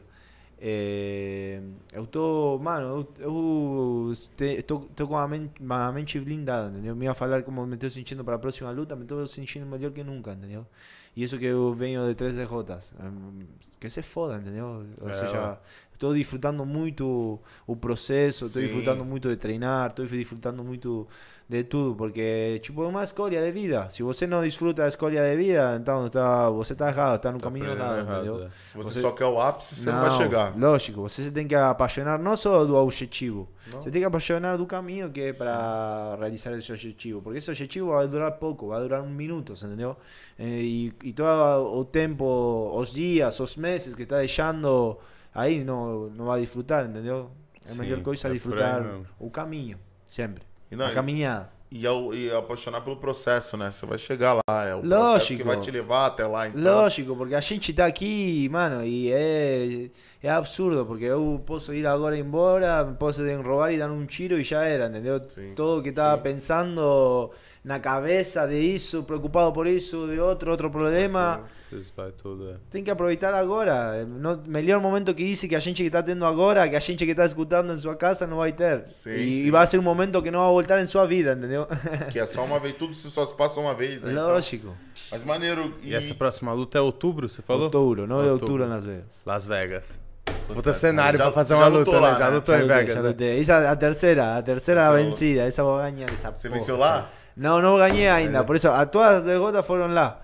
É, eu tô, mano, eu, eu te- tô, tô com a mente, a mente blindada, entendeu? Me ia falar como me estou sentindo para a próxima luta, me estou sentindo melhor que nunca, entendeu? E isso que eu venho de três derrotas, hum, que se foda, entendeu? Ou É, seja, estou disfrutando muito o processo, estou disfrutando muito de treinar, estou disfrutando muito de tudo, porque tipo é uma escolha de vida. Se você não desfruta da escolha de vida, então tá, você está errado, está no Tá caminho errado, errado, é. Se você, você- só quer o ápice, você não, vai chegar. Lógico, você tem que apaixonar não só do objetivo, Não. você tem que apaixonar do caminho que é para realizar esse objetivo, porque esse objetivo vai durar pouco, vai durar um minuto, entendeu? Eh, E, e todo o tempo, os dias, os meses que está deixando aí não, não vai disfrutar, entendeu? É a melhor coisa é disfrutar o caminho, sempre. E, não, a caminhada. e, ao- e apaixonar pelo processo, né? Você vai chegar lá. É o processo Lógico. que vai te levar até lá. Então, Lógico, porque a gente tá aqui, mano, e é, é absurdo, porque eu posso ir agora embora, posso roubar e dar um tiro e já era, entendeu? Sim, Todo que estava sim. pensando na cabeça de isso, preocupado por isso, de outro, outro problema, é. tem que aproveitar agora. No, melhor momento que isso que a gente que está tendo agora, que a gente que está escutando em sua casa não vai ter. Sim, e, sim. e vai ser um momento que não vai voltar em sua vida, entendeu? Que é só uma vez, tudo se só se passa uma vez, né? Então, Lógico. mas maneiro. E essa próxima luta é outubro, você falou? Outubro, 9 de Outubro. outubro em Las Vegas. Las Vegas. Puta cenário Já- pra fazer já uma lutou luta, lá, né? Já né? lutou em Vegas, já né? lutei. Essa a terceira, a terceira Essa vencida, essa vou ganhar essa Você porra. venceu lá? Não, não ganhei ainda, por isso as derrotas foram lá.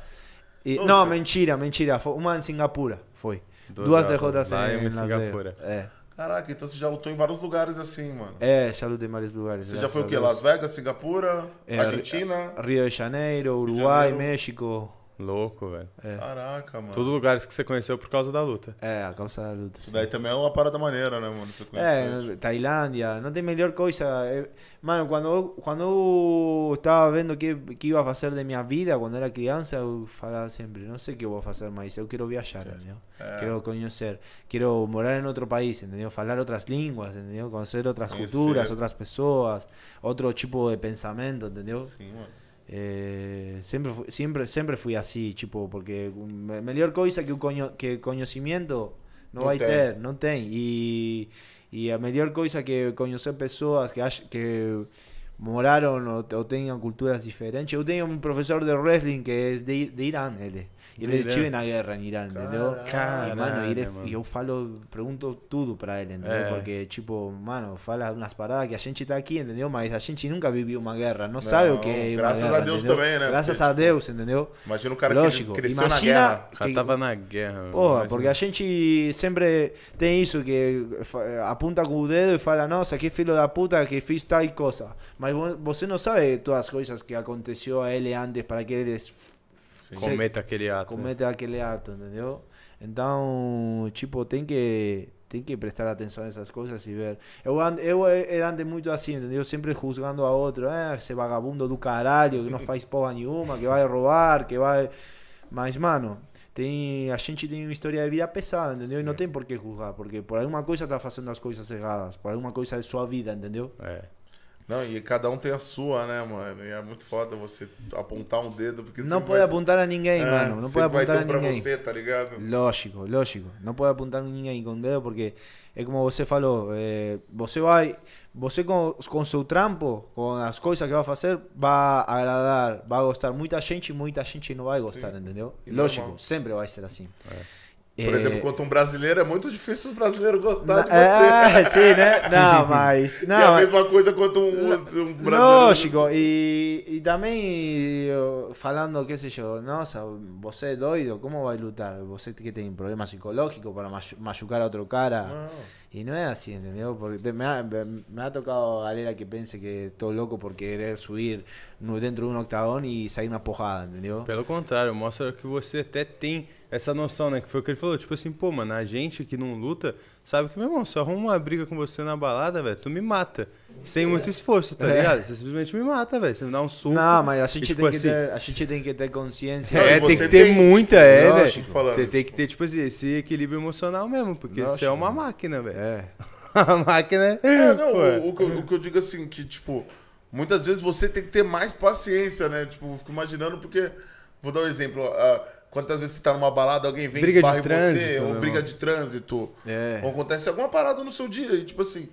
E, não, mentira, mentira, foi uma em Singapura, foi. Duas Duas, derrotas lá em, em Singapura. É. Caraca, então você já lutou em vários lugares assim, mano. É, já lutei em vários lugares. Você já foi o quê? Las Vegas, Singapura, É, Argentina? Rio de Janeiro, Uruguai, Janeiro. México. Louco, velho. É. Caraca, mano. Todos lugares que você conheceu por causa da luta. É, a causa da luta. Isso sim. daí também é uma parada maneira, né, mano? Você conhecer. É, Tailândia, não tem melhor coisa. Mano, quando eu, quando eu estava vendo o que, que ia fazer de minha vida quando era criança, eu falava sempre: não sei o que eu vou fazer mais, eu quero viajar, entendeu? É. Quero conhecer, quero morar em outro país, entendeu? Falar outras línguas, entendeu? Conhecer outras Conhecer. culturas, outras pessoas, outro tipo de pensamento, entendeu? Sim, mano. Eh, sempre, sempre fui assim, tipo, porque melhor coisa que o coño, que conhecimento não, vai tem. ter, não tem. E, e a melhor coisa que conhecer pessoas que, ach- que moraram ou, ou tenham culturas diferentes. Eu tenho um professor de wrestling que é de, de Irã, ele. Ele estive na guerra em Irã, entendeu? Caralho, E, mano, ele, mano. eu falo, pergunto tudo pra ele, entendeu? É. Porque, tipo, mano, fala umas paradas que a gente tá aqui, entendeu? Mas a gente nunca viveu uma guerra, não, sabe o que é uma graças a guerra, Deus entendeu? também, né? Graças Porque, a Deus, entendeu? Imagina o cara Lógico, que cresceu imagina- na guerra. Que- tava na guerra. Porra, porque a gente sempre tem isso que apunta com o dedo e fala, nossa, que filho da puta que fiz tal coisa. Mas vo- você não sabe todas as coisas que aconteceu a ele antes para que ele Sim. Cometa aquele ato. né? cometa aquele ato, entendeu? Então, tipo, tem que tem que prestar atenção nessas coisas e ver. Eu, eu era antes muito assim, entendeu? Sempre juzgando a outro, eh, esse vagabundo do caralho que não faz porra nenhuma, que vai roubar, que vai. Mas, mano, tem, a gente tem uma história de vida pesada, entendeu? E não tem por que julgar, porque por alguma coisa tá fazendo as coisas erradas, por alguma coisa de sua vida, entendeu? É. Não, e cada um tem a sua, né, mano? E é muito foda você apontar um dedo, porque Não pode vai- apontar a ninguém, É, mano. Não pode vai apontar ter a um pra ninguém. você, tá ligado? Lógico, lógico. Não pode apontar ninguém com o dedo porque é como você falou, eh, você vai, você com, com seu trampo, com as coisas que vai fazer, vai agradar, vai gostar muita gente e muita gente não vai gostar, Sim. entendeu? E Lógico, normal. sempre vai ser assim. Por É, exemplo, quanto um brasileiro, é muito difícil os brasileiros gostar de É, você. sim, né? Não, mas. e Não, a mas- mesma coisa quanto um, um brasileiro. Lógico, e, e também falando, qué sé yo, nossa, você é doido, como vai lutar? Você que tem problema psicológico para machu- machucar a outro cara. Não. Y no es así, ¿entendió? Porque me, ha, me ha tocado galera que pense que estoy loco por querer subir no- dentro de un octagón y salir una porrada, ¿entendió? Pelo contrário, mostra que você até tem essa noção, né? Que foi o que ele falou. Tipo assim, pô, mano, a gente que não luta sabe que, meu irmão, se eu arrumo uma briga com você na balada, velho, tu me mata. Sem muito esforço, tá É. ligado? Você simplesmente me mata, velho. Você me dá um soco. No, mas a e, gente, tipo tem que assim, ter, a gente tem que ter consciência. Não, É, tem que ter tem, muita, é, velho. falando. Você tem que ter, tipo assim, esse equilíbrio emocional mesmo, porque você é uma máquina, velho. É. A máquina é. É, não, Ué. o, o que eu, o que eu digo assim, que, tipo, muitas vezes você tem que ter mais paciência, né? Tipo, eu fico imaginando, porque. Vou dar um exemplo. ah, quantas vezes você tá numa balada, alguém vem Briga de esbarra você, trânsito, ou meu briga irmão. de trânsito, É. ou acontece alguma parada no seu dia, e tipo assim.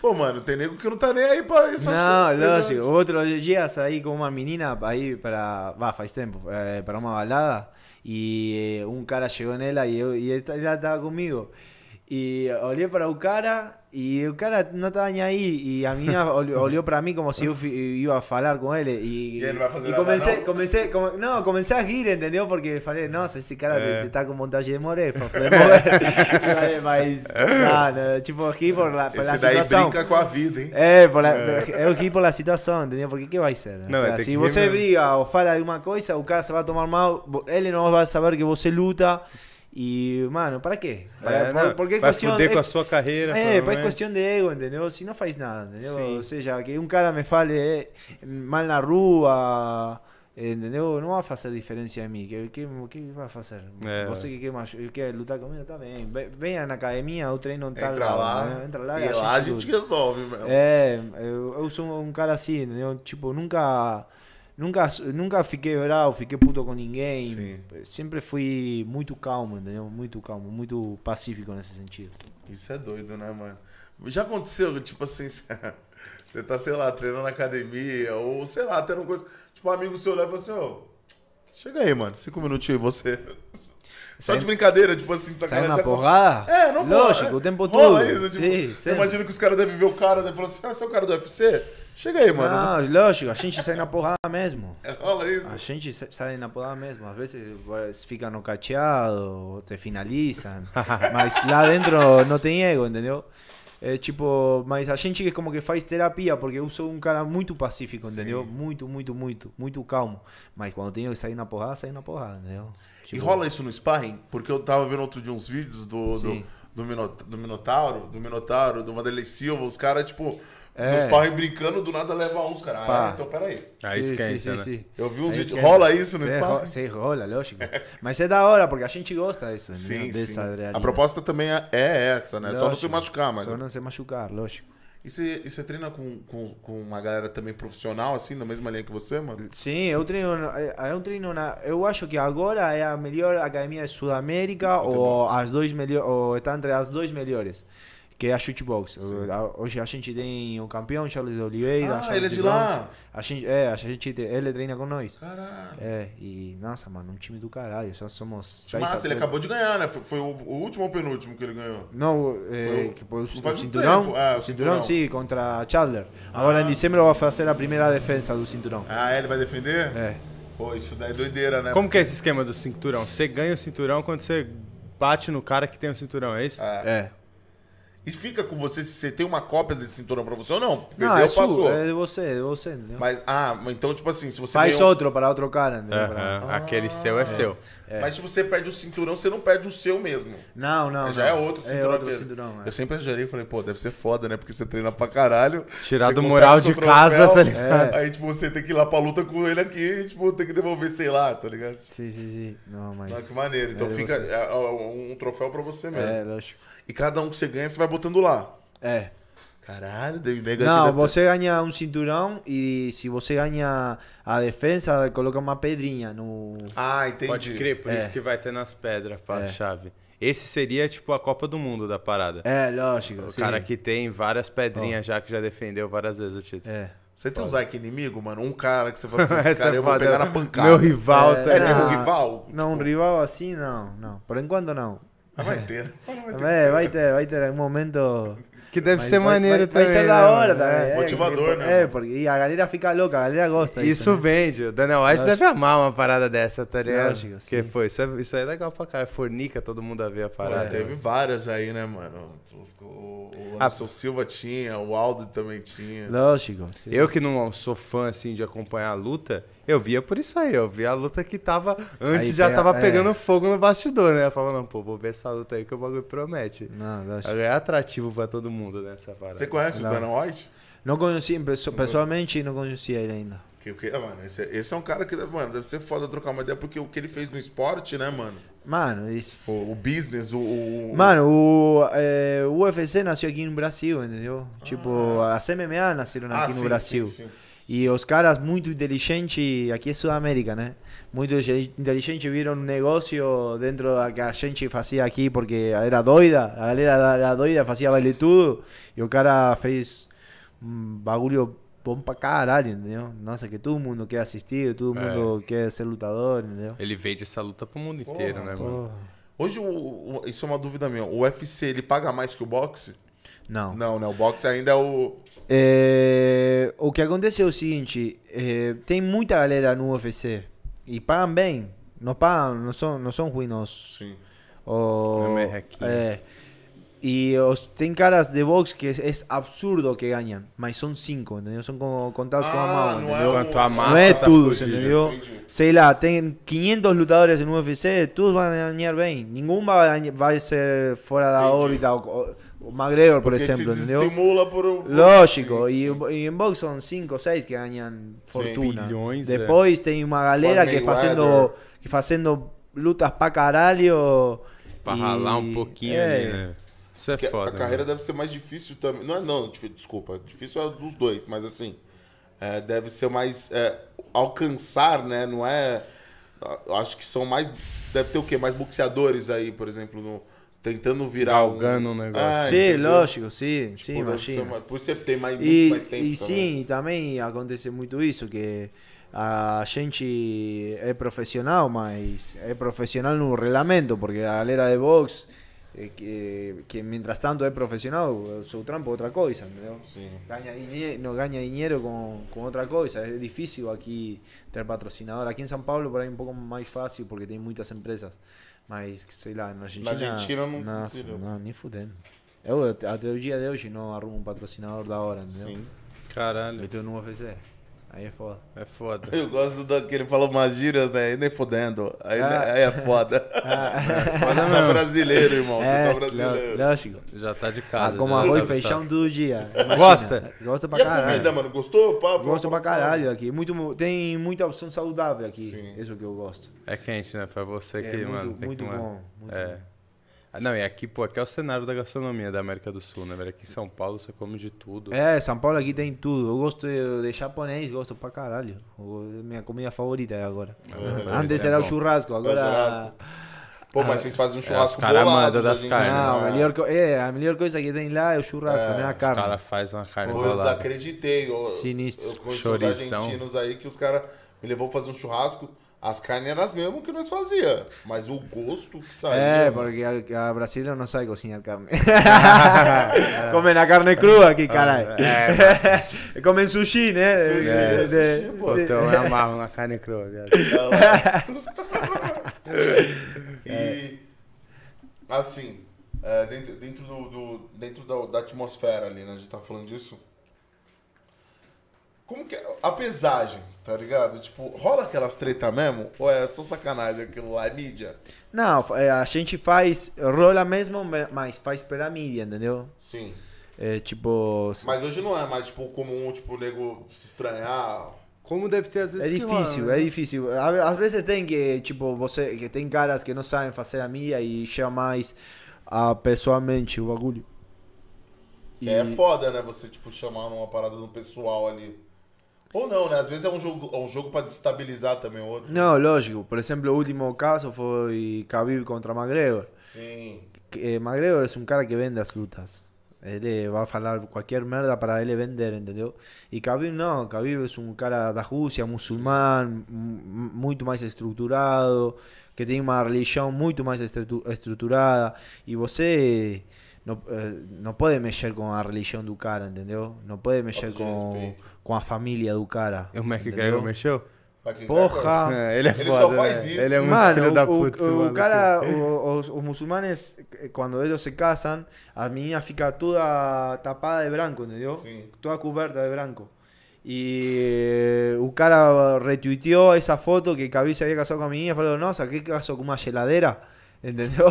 Pô, mano, tem nego que não tá nem aí pra isso. No, tá lógico. Otro día saí con una menina ahí para. Va, faz tempo, eh, para una balada. Y eh, un cara llegó en ella y, yo- y él ella estaba conmigo. Y olhé para un cara y el cara no estaba ni ahí. Y a mí olió, olió para mí como si yo iba a falar con él. Y, Y él y comencé, ¿no? comencé, como- no, comencé a rir, ¿entendió? Porque falei, nossa, esse cara É. te- te tá com vontade de morrer. pra poder mover. Mas, não, tipo, ri por la, por la Esse situação. brinca com a vida, hein? É, por la, eu ri por la situação, entendeu? Porque que vai ser? Não, o é, sea, tem se você briga ou fala alguma coisa, o cara se vai tomar mal, ele não vai saber que você luta. E, mano, para quê? Para, É, por- não, vai fuder com a sua carreira. é, provavelmente. questão de ego, entendeu? Se não faz nada, entendeu? Sim. Ou seja, que um cara me fale eh, mal na rua, entendeu? Não vai fazer diferença em mim. Que, que, que vai fazer? É. Você que quer, mach- quer lutar comigo, tá bem. Ve- Venha na academia, eu treino tal Entra lá, né? Entra lá e lá a gente resolve mesmo. É, eu, eu sou um cara assim, entendeu? Tipo, nunca. Nunca, nunca fiquei bravo, fiquei puto com ninguém. Sim. Sempre fui muito calmo, entendeu? Muito calmo, muito pacífico nesse sentido. Isso é doido, né, mano? Já aconteceu, tipo assim, você tá, sei lá, treinando na academia, ou sei lá, tendo coisa. Tipo, um amigo seu leva assim, ô. Chega aí, mano, cinco minutinhos e você. Só de brincadeira, tipo assim, de Sai sacanagem. na porrada? É, não Lógico, é. o tempo Rola todo. Isso, tipo, Sim, sempre. imagino que os caras devem ver o cara e falar assim, ah, você é o cara do UFC? Chega aí, mano. Não, lógico, a gente sai na porrada mesmo. Rola isso. A gente sa- sai na porrada mesmo. Às vezes ficam no cacheado, te finalizam. mas lá dentro não tem ego, entendeu? É tipo, mas a gente que como que faz terapia, porque eu sou um cara muito pacífico, entendeu? Muito, muito, muito, muito calmo. Mas quando tenho que sair na porrada, sair na porrada, entendeu? E rola isso no sparring? Porque eu tava vendo outro de uns vídeos do, do, Sim. do, Minot- do Minotauro, do Minotauro, do Vanderlei Silva, os caras, tipo, É. no sparring brincando, do nada leva uns, cara. Pá. Ah, então peraí. Aí Sim, esquenta, sim, sim, né? sim. Eu vi uns vídeos. esquenta. Rola isso no ro- cê rola, lógico. Mas é da hora, porque a gente gosta disso, Sim, entendeu? sim. Dessa adrenalina. A proposta também é, é essa, né? Só não se Lógico. machucar, mas. Só não se machucar, lógico. E você, e você treina com, com, com uma galera também profissional, assim, na mesma linha que você, mano? Sim, eu treino, eh, eu treino na, eu acho que agora é a melhor academia de Sudamérica ou as dois melhor, ou está entre as duas melhores, que é a Shootbox. Hoje a gente tem o campeão Charles de Oliveira. Ah, Charles ele é de lá. A gente, é, a gente, te- ele treina com nós. Caralho. É, e nossa, mano, um time do caralho, só somos seis Massa, ele acabou de ganhar, né? Foi, foi o, o último ou penúltimo que ele ganhou? Não, é, Foi o- que foi o, um cinturão, tempo, é, o cinturão, cinturão. sim, contra Chandler. Agora em dezembro vai fazer a primeira defesa do cinturão. Ah, ele vai defender? É. Pô, isso daí é doideira, né? Como que é esse esquema do cinturão? Você ganha o cinturão quando você bate no cara que tem o cinturão, é isso? É. É. E fica com você se você tem uma cópia desse cinturão pra você ou não? Perdeu, Não, é passou. sua, é de você, é de você, entendeu? Mas, ah, então, tipo assim, se você Faz ganhou- outro para outro cara, entendeu? Aham, Aquele seu é, seu. Mas se você perde o cinturão, você não perde o seu mesmo. Não, não, Já é não. outro É cinturão. outro que- cinturão, é. Eu sempre exagerei e falei, pô, deve ser foda, né? Porque você treina pra caralho. Tirar você do consegue seu de casa, tá ligado? Aí, tipo, você tem que ir lá pra luta com ele aqui e, tipo, tem que devolver, sei lá, tá ligado? Sim, sim, sim. Não, mas... Ah, que maneiro. Então é de fica você. é, é, um troféu pra você É, mesmo. lógico. E cada um que você ganha, você vai botando lá. É. Caralho, daí nega Não, você ganha um cinturão e se você ganha a defesa, coloca uma pedrinha no... Ah, entendi. Pode crer, por É. isso que vai ter nas pedras pra É. chave. Esse seria tipo a Copa do Mundo da parada. É, lógico. O sim. cara que tem várias pedrinhas já que já defendeu várias vezes o título. É. Você tem uns arco inimigo, mano? Um cara que você fala assim, esse Essa cara é eu vou foda. pegar na pancada. Meu rival, É, tá É, tem ligado? um rival? Não, um Tipo, rival assim, não, não. Por enquanto não. Ah, vai ter. né? Vai ter. É, vai ter, vai ter um momento. Que deve Mas ser vai- maneiro vai, também. Vai ser né, da hora mano? também. É. é, Motivador, porque- né, É, porque e a galera fica louca, a galera gosta disso. Isso né? vende. O Daniel White deve amar uma parada dessa, tá ligado? Lógico, Que sim. foi, isso, é, isso aí é legal pra cara. Fornica todo mundo a ver a Pô, parada. teve várias aí, né, mano? O, o Ah, Anderson Silva tinha, o Aldo também tinha. Lógico. sim. Eu que não sou fã, assim, de acompanhar a luta, eu via por isso aí. Eu via a luta que tava... Antes Aí já pega- tava é. pegando fogo no bastidor, né? Eu falava, não, pô, vou ver essa luta aí que o bagulho promete. Não, lógico. É atrativo pra todo mundo, né, essa parada. Você conhece Não. o Dana White? Não conheci, pesso- pessoalmente não conhecia ele ainda. Que, que, ah, mano, esse, esse é um cara que, mano, deve ser foda trocar uma ideia, porque o que ele fez no esporte, né, mano? Mano, isso. O, o business, o. o- Mano, o, eh, o UFC nasceu aqui no Brasil, entendeu? Tipo, as MMA nasceram Ah, aqui sim, no Brasil. sim, sim. E os caras muito inteligentes, aqui é Sudamérica, né? Muito inteligentes viram um negócio dentro da que a gente fazia aqui, porque era doida, a galera era doida, fazia vale tudo. E o cara fez um bagulho bom pra caralho, entendeu? Nossa, que todo mundo quer assistir, todo É. mundo quer ser lutador, entendeu? Ele vende essa luta pro mundo inteiro, Porra, né, mano? Porra. Hoje, o, o- isso é uma dúvida minha. O UFC, ele paga mais que o boxe? Não. Não, né? O boxe ainda é o. É, o que acontece é o seguinte, é, tem muita galera no UFC e pagam bem, não pagam, não são, não são ruins. Sim. O, é é, e os, tem caras de boxe que é absurdo que ganham, mas são cinco, entendeu? São co- contados com a Ah, mão, não entendeu? Quanto a massa Não é tá tudo, fudida. entendeu? entendi. Sei lá, tem 500 lutadores no UFC, todos vão ganhar bem. Nenhum vai, vai ser fora da Entendi. órbita. O, McGregor, por Porque exemplo, se entendeu? estimula por. por- Lógico, sim, e, sim. e em boxe são 5 ou 6 que ganham fortuna. Bilhões, é. Depois tem uma galera que fazendo, que fazendo lutas pra caralho. Pra e- ralar um pouquinho é, ali, né? Isso é Que foda. a carreira né? deve ser mais difícil também. Não é, não, desculpa. Difícil é dos dois, mas assim. é, deve ser mais. é, alcançar, né? Não é. Acho que são mais. Deve ter o quê? Mais boxeadores aí, por exemplo, no, tentando virar. Galgando um negócio. É, Sim, entendeu? lógico, sim, Tipo, sim, ser imagina. mais- por isso você tem mais, muito E, mais tempo. e também. sim, também acontece muito isso, que a gente é profissional, mas é profissional no regulamento, porque a galera de boxe, eh, que, que mientras tanto é profissional, o seu trampo é outra coisa, entendeu? Sim. Ganha dinheiro, no ganha dinheiro com, com outra coisa. É difícil aqui ter patrocinador. Aqui em São Paulo por aí é um pouco mais fácil porque tem muitas empresas. Mas, sei lá, na Argentina... Argentina não- Nossa, entendeu? não, nem fudendo. Eu até o dia de hoje não arrumo um patrocinador da hora, entendeu? Sim. Caralho, Eu tô no UFC. Aí é foda. é foda. Eu gosto do que ele falou umas gírias, né? E nem fodendo. Aí, Ah. aí é foda. Mas você tá brasileiro, irmão. Você é, tá brasileiro. lógico. Já tá de Ah, casa. como já arroz e feijão todo dia. Imagina. Gosta? Gosta pra E a caralho. comida, mano? Gostou? Pá, Gosto pra caralho aqui. Muito, tem muita opção saudável aqui. Sim. Isso que eu gosto. É quente, né? Pra você que, É mano, muito, tem muito que... mano, bom. Muito é. bom. Ah, Não, e aqui, pô, aqui é o cenário da gastronomia da América do Sul, né, velho? Aqui em São Paulo você come de tudo. É, São Paulo aqui tem tudo. Eu gosto de, japonês, gosto pra caralho. O- minha comida favorita é agora. É, Antes é era o bom. churrasco, agora. churrasco. Pô, mas vocês fazem um churrasco os cara bolado das carnes. Não, a né? melhor, é, a melhor coisa que tem lá é o churrasco, É, não é a Os carne. caras fazem uma carne Pô, eu desacreditei. Eu, Sinistro. Eu conheci Chourição. argentinos aí que os caras me levou pra fazer um churrasco. As carnes eram as mesmas que nós fazia. Mas o gosto que saiu. É, porque a, a brasileira não sabe cozinhar carne. Comem a carne crua aqui, caralho. Comem sushi, né? Sushi, É, é, de- sushi, pô. sim. Então eu amarro na carne crua, viado. E assim, é, dentro, dentro, do, do- dentro da, da atmosfera ali, né? A gente tá falando disso. Como que é? A pesagem, tá ligado? Tipo, rola aquelas treta mesmo? Ou é só sacanagem aquilo lá, é mídia? Não, é, a gente faz, rola mesmo, mas faz pela mídia, entendeu? Sim. É, tipo, Mas hoje não é mais, tipo, comum, tipo, o nego se estranhar. Como deve ter às vezes É que rola, difícil, né? é difícil. Às vezes tem que, tipo, você, que tem caras que não sabem fazer a mídia e chama mais a pessoalmente o bagulho. Que é foda, né? Você, tipo, chamar numa parada do pessoal ali. Ou não, né? Às vezes é um jogo, é um jogo pra destabilizar também o outro. Não, lógico. Por exemplo, o último caso foi Khabib contra McGregor. Sim. Eh, McGregor é um cara que vende as lutas. Ele vai falar qualquer merda para ele vender, entendeu? E Khabib não, Khabib é um cara da Rússia, muçulmano, muito mais estruturado, que tem uma religião muito mais estru- estruturada. E você não, eh, não pode mexer com a religião do cara, entendeu? Não pode mexer com, respeito. Com a família do cara. O McGregor entendeu? mexeu? Porra! Ele é Ele foda. só faz isso. Ele é muito Mano, filho da o, puta. esse o, o maluco. cara, o- os, os muçulmanes, eh, quando eles se casam, a menina fica toda tapada de branco, entendeu? Sim. Toda coberta de branco. E o cara retuiteou essa foto que Khabib se havia casado com a menina e falou, nossa, que casou com uma geladeira? Entendeu?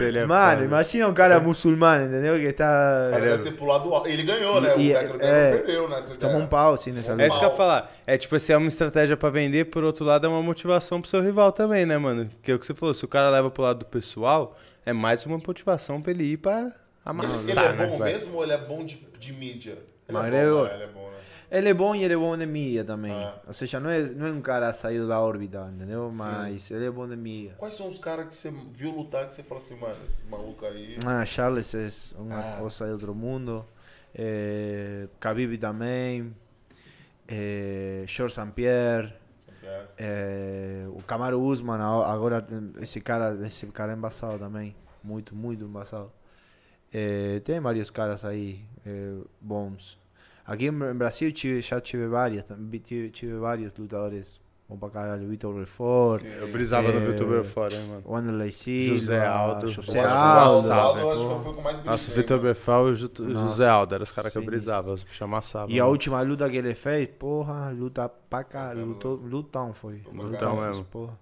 Ele é Mano, foda. imagina um cara muçulmano, entendeu? Que está... Ele deve ter pulado alto. Ele ganhou, né? E- o McGregor é, perdeu, né? Tomou um pau, assim, nessa É isso que eu ia falar. É tipo assim, é uma estratégia pra vender, por outro lado é uma motivação pro seu rival também, né, mano? Que é o que você falou, se o cara leva pro lado do pessoal, é mais uma motivação pra ele ir pra Ele, amassar, ele é né? bom vai. mesmo ou ele é bom de, de mídia? Ele é bom, né? Ele é bom, né? Ele é bom e ele é bom de mídia também. Ah. Ou seja, não é, não é um cara saído da órbita, entendeu? Sim. Mas ele é bom de mídia. Quais são os caras que você viu lutar que você fala assim, mano, esses malucos aí. Ah, Charles é uma Ah. coisa de outro mundo. É, Khabib também. É, George St. Pierre. sabe, é? É, o Camaro Usman, agora esse cara, esse cara é embaçado também. Muito, muito embaçado. É, tem vários caras aí é, bons. Aqui em em Brasil tive, já tive várias, tive, tive vários lutadores bom pra caralho. Vitor Belfort, Sim. Eu brisava no É, VTuber fora, hein, mano. Wanderley Silva, José Aldo. José Eu acho que o Aldo. Aldo, Aldo, eu acho que foi o que mais. Nossa, o Vitor Berfal e Nossa. José Aldo eram os caras que eu brisava, os bichos amassavam. E a mano. última luta que ele fez, porra, luta pra caralho, lutou, lutão foi. Lutão mesmo. porra.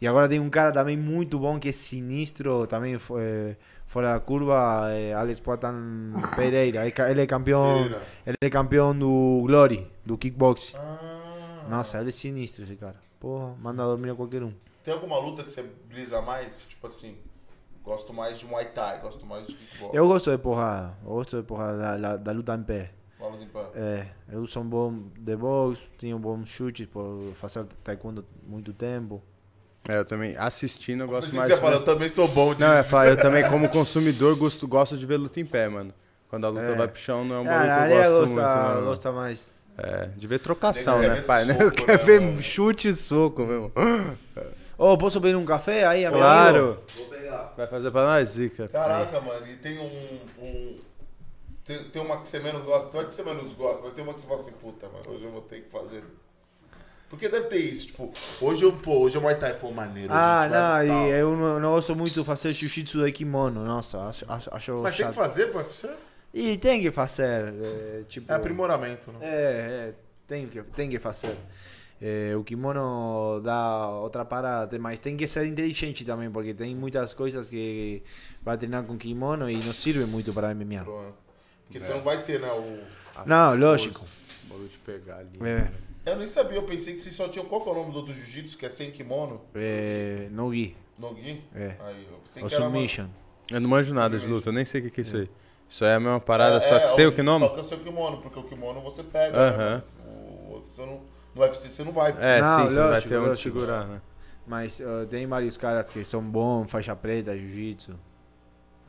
E agora tem um cara também muito bom que é sinistro, também foi fora da curva, é Alex Poatan Pereira. Ele é campeão, ele é campeão do Glory, do kickbox. Ah, Nossa, ele é sinistro esse cara. Porra, manda dormir a qualquer um. Tem alguma luta que você brisa mais? Tipo assim, gosto mais de Muay Thai, gosto mais de kickbox. Eu gosto de porrada, eu gosto de porrada da, da, da luta em pé. É, eu sou um bom de boxe, tenho um bom chute por fazer taekwondo muito tempo. É, eu também, assistindo, eu gosto Pensei que mais você de fala, eu também sou bom de. Não, é falar, eu também, como consumidor, gosto, gosto de ver luta em pé, mano. Quando a luta É. vai pro chão, não é um bagulho que eu gosto gosta, muito, né, mano? gosta mais. É, de ver trocação, né, pai? ver Né? soco, Quer né, ver mano? chute e soco, meu. Ô, posso pedir um café aí, amigo? Claro. Vou pegar. Vai fazer pra nós, Zica. Caraca, mano, e tem um. um- tem, tem uma que você menos gosta, não é que você menos gosta, mas tem uma que você fala assim, puta, mano, hoje eu vou ter que fazer. Porque deve ter isso, tipo, hoje eu, pô, hoje é Muay Thai, pô, maneiro. Ah, não, e eu não, não gosto muito de fazer jiu-jitsu de kimono, nossa, acho, acho, acho Mas tem chato. que fazer pro UFC? E tem que fazer, é, tipo... É aprimoramento, né? É, é, tem que, tem que fazer. É, o kimono dá outra parada, mas tem que ser inteligente também, porque tem muitas coisas que vai treinar com kimono e não serve muito para MMA. Porque você não vai ter, né, o... Não, lógico. Vou te pegar ali. É, Eu nem sabia, eu pensei que vocês só tinham... Qual que é o nome do outro jiu-jitsu, que é sem kimono? é, no gi, No gi? é. Aí, eu pensei O que era uma- submission. Eu não manjo nada de luta, eu nem sei o que, que é isso aí. Isso é a mesma parada, É, só que é, sei o o que nome? Só que eu sei o kimono, porque o kimono você pega, Aham. né? mas O outro você não... No UFC você não vai. É, Não, sim, você vai ter onde segurar, né? Mas uh, tem vários caras que são bons, faixa preta, jiu-jitsu.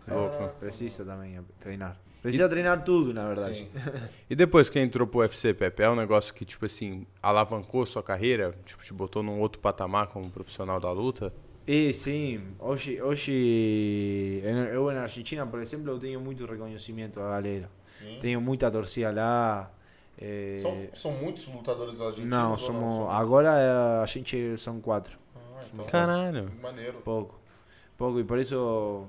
Louco. Precisa também treinar. Precisa treinar tudo, na verdade. Sim. E depois que entrou pro UFC, Pepe, é um negócio que, tipo assim, alavancou sua carreira? Tipo, te botou num outro patamar como profissional da luta? E sim, hoje, hoje eu na Argentina, por exemplo, eu tenho muito reconhecimento da galera. Sim. Tenho muita torcida lá. eh, São, são muitos lutadores argentinos? não, somos. São- Agora eh, a gente são quatro. Ah, então, Caralho. Maneiro. Pouco. Pouco. E por isso,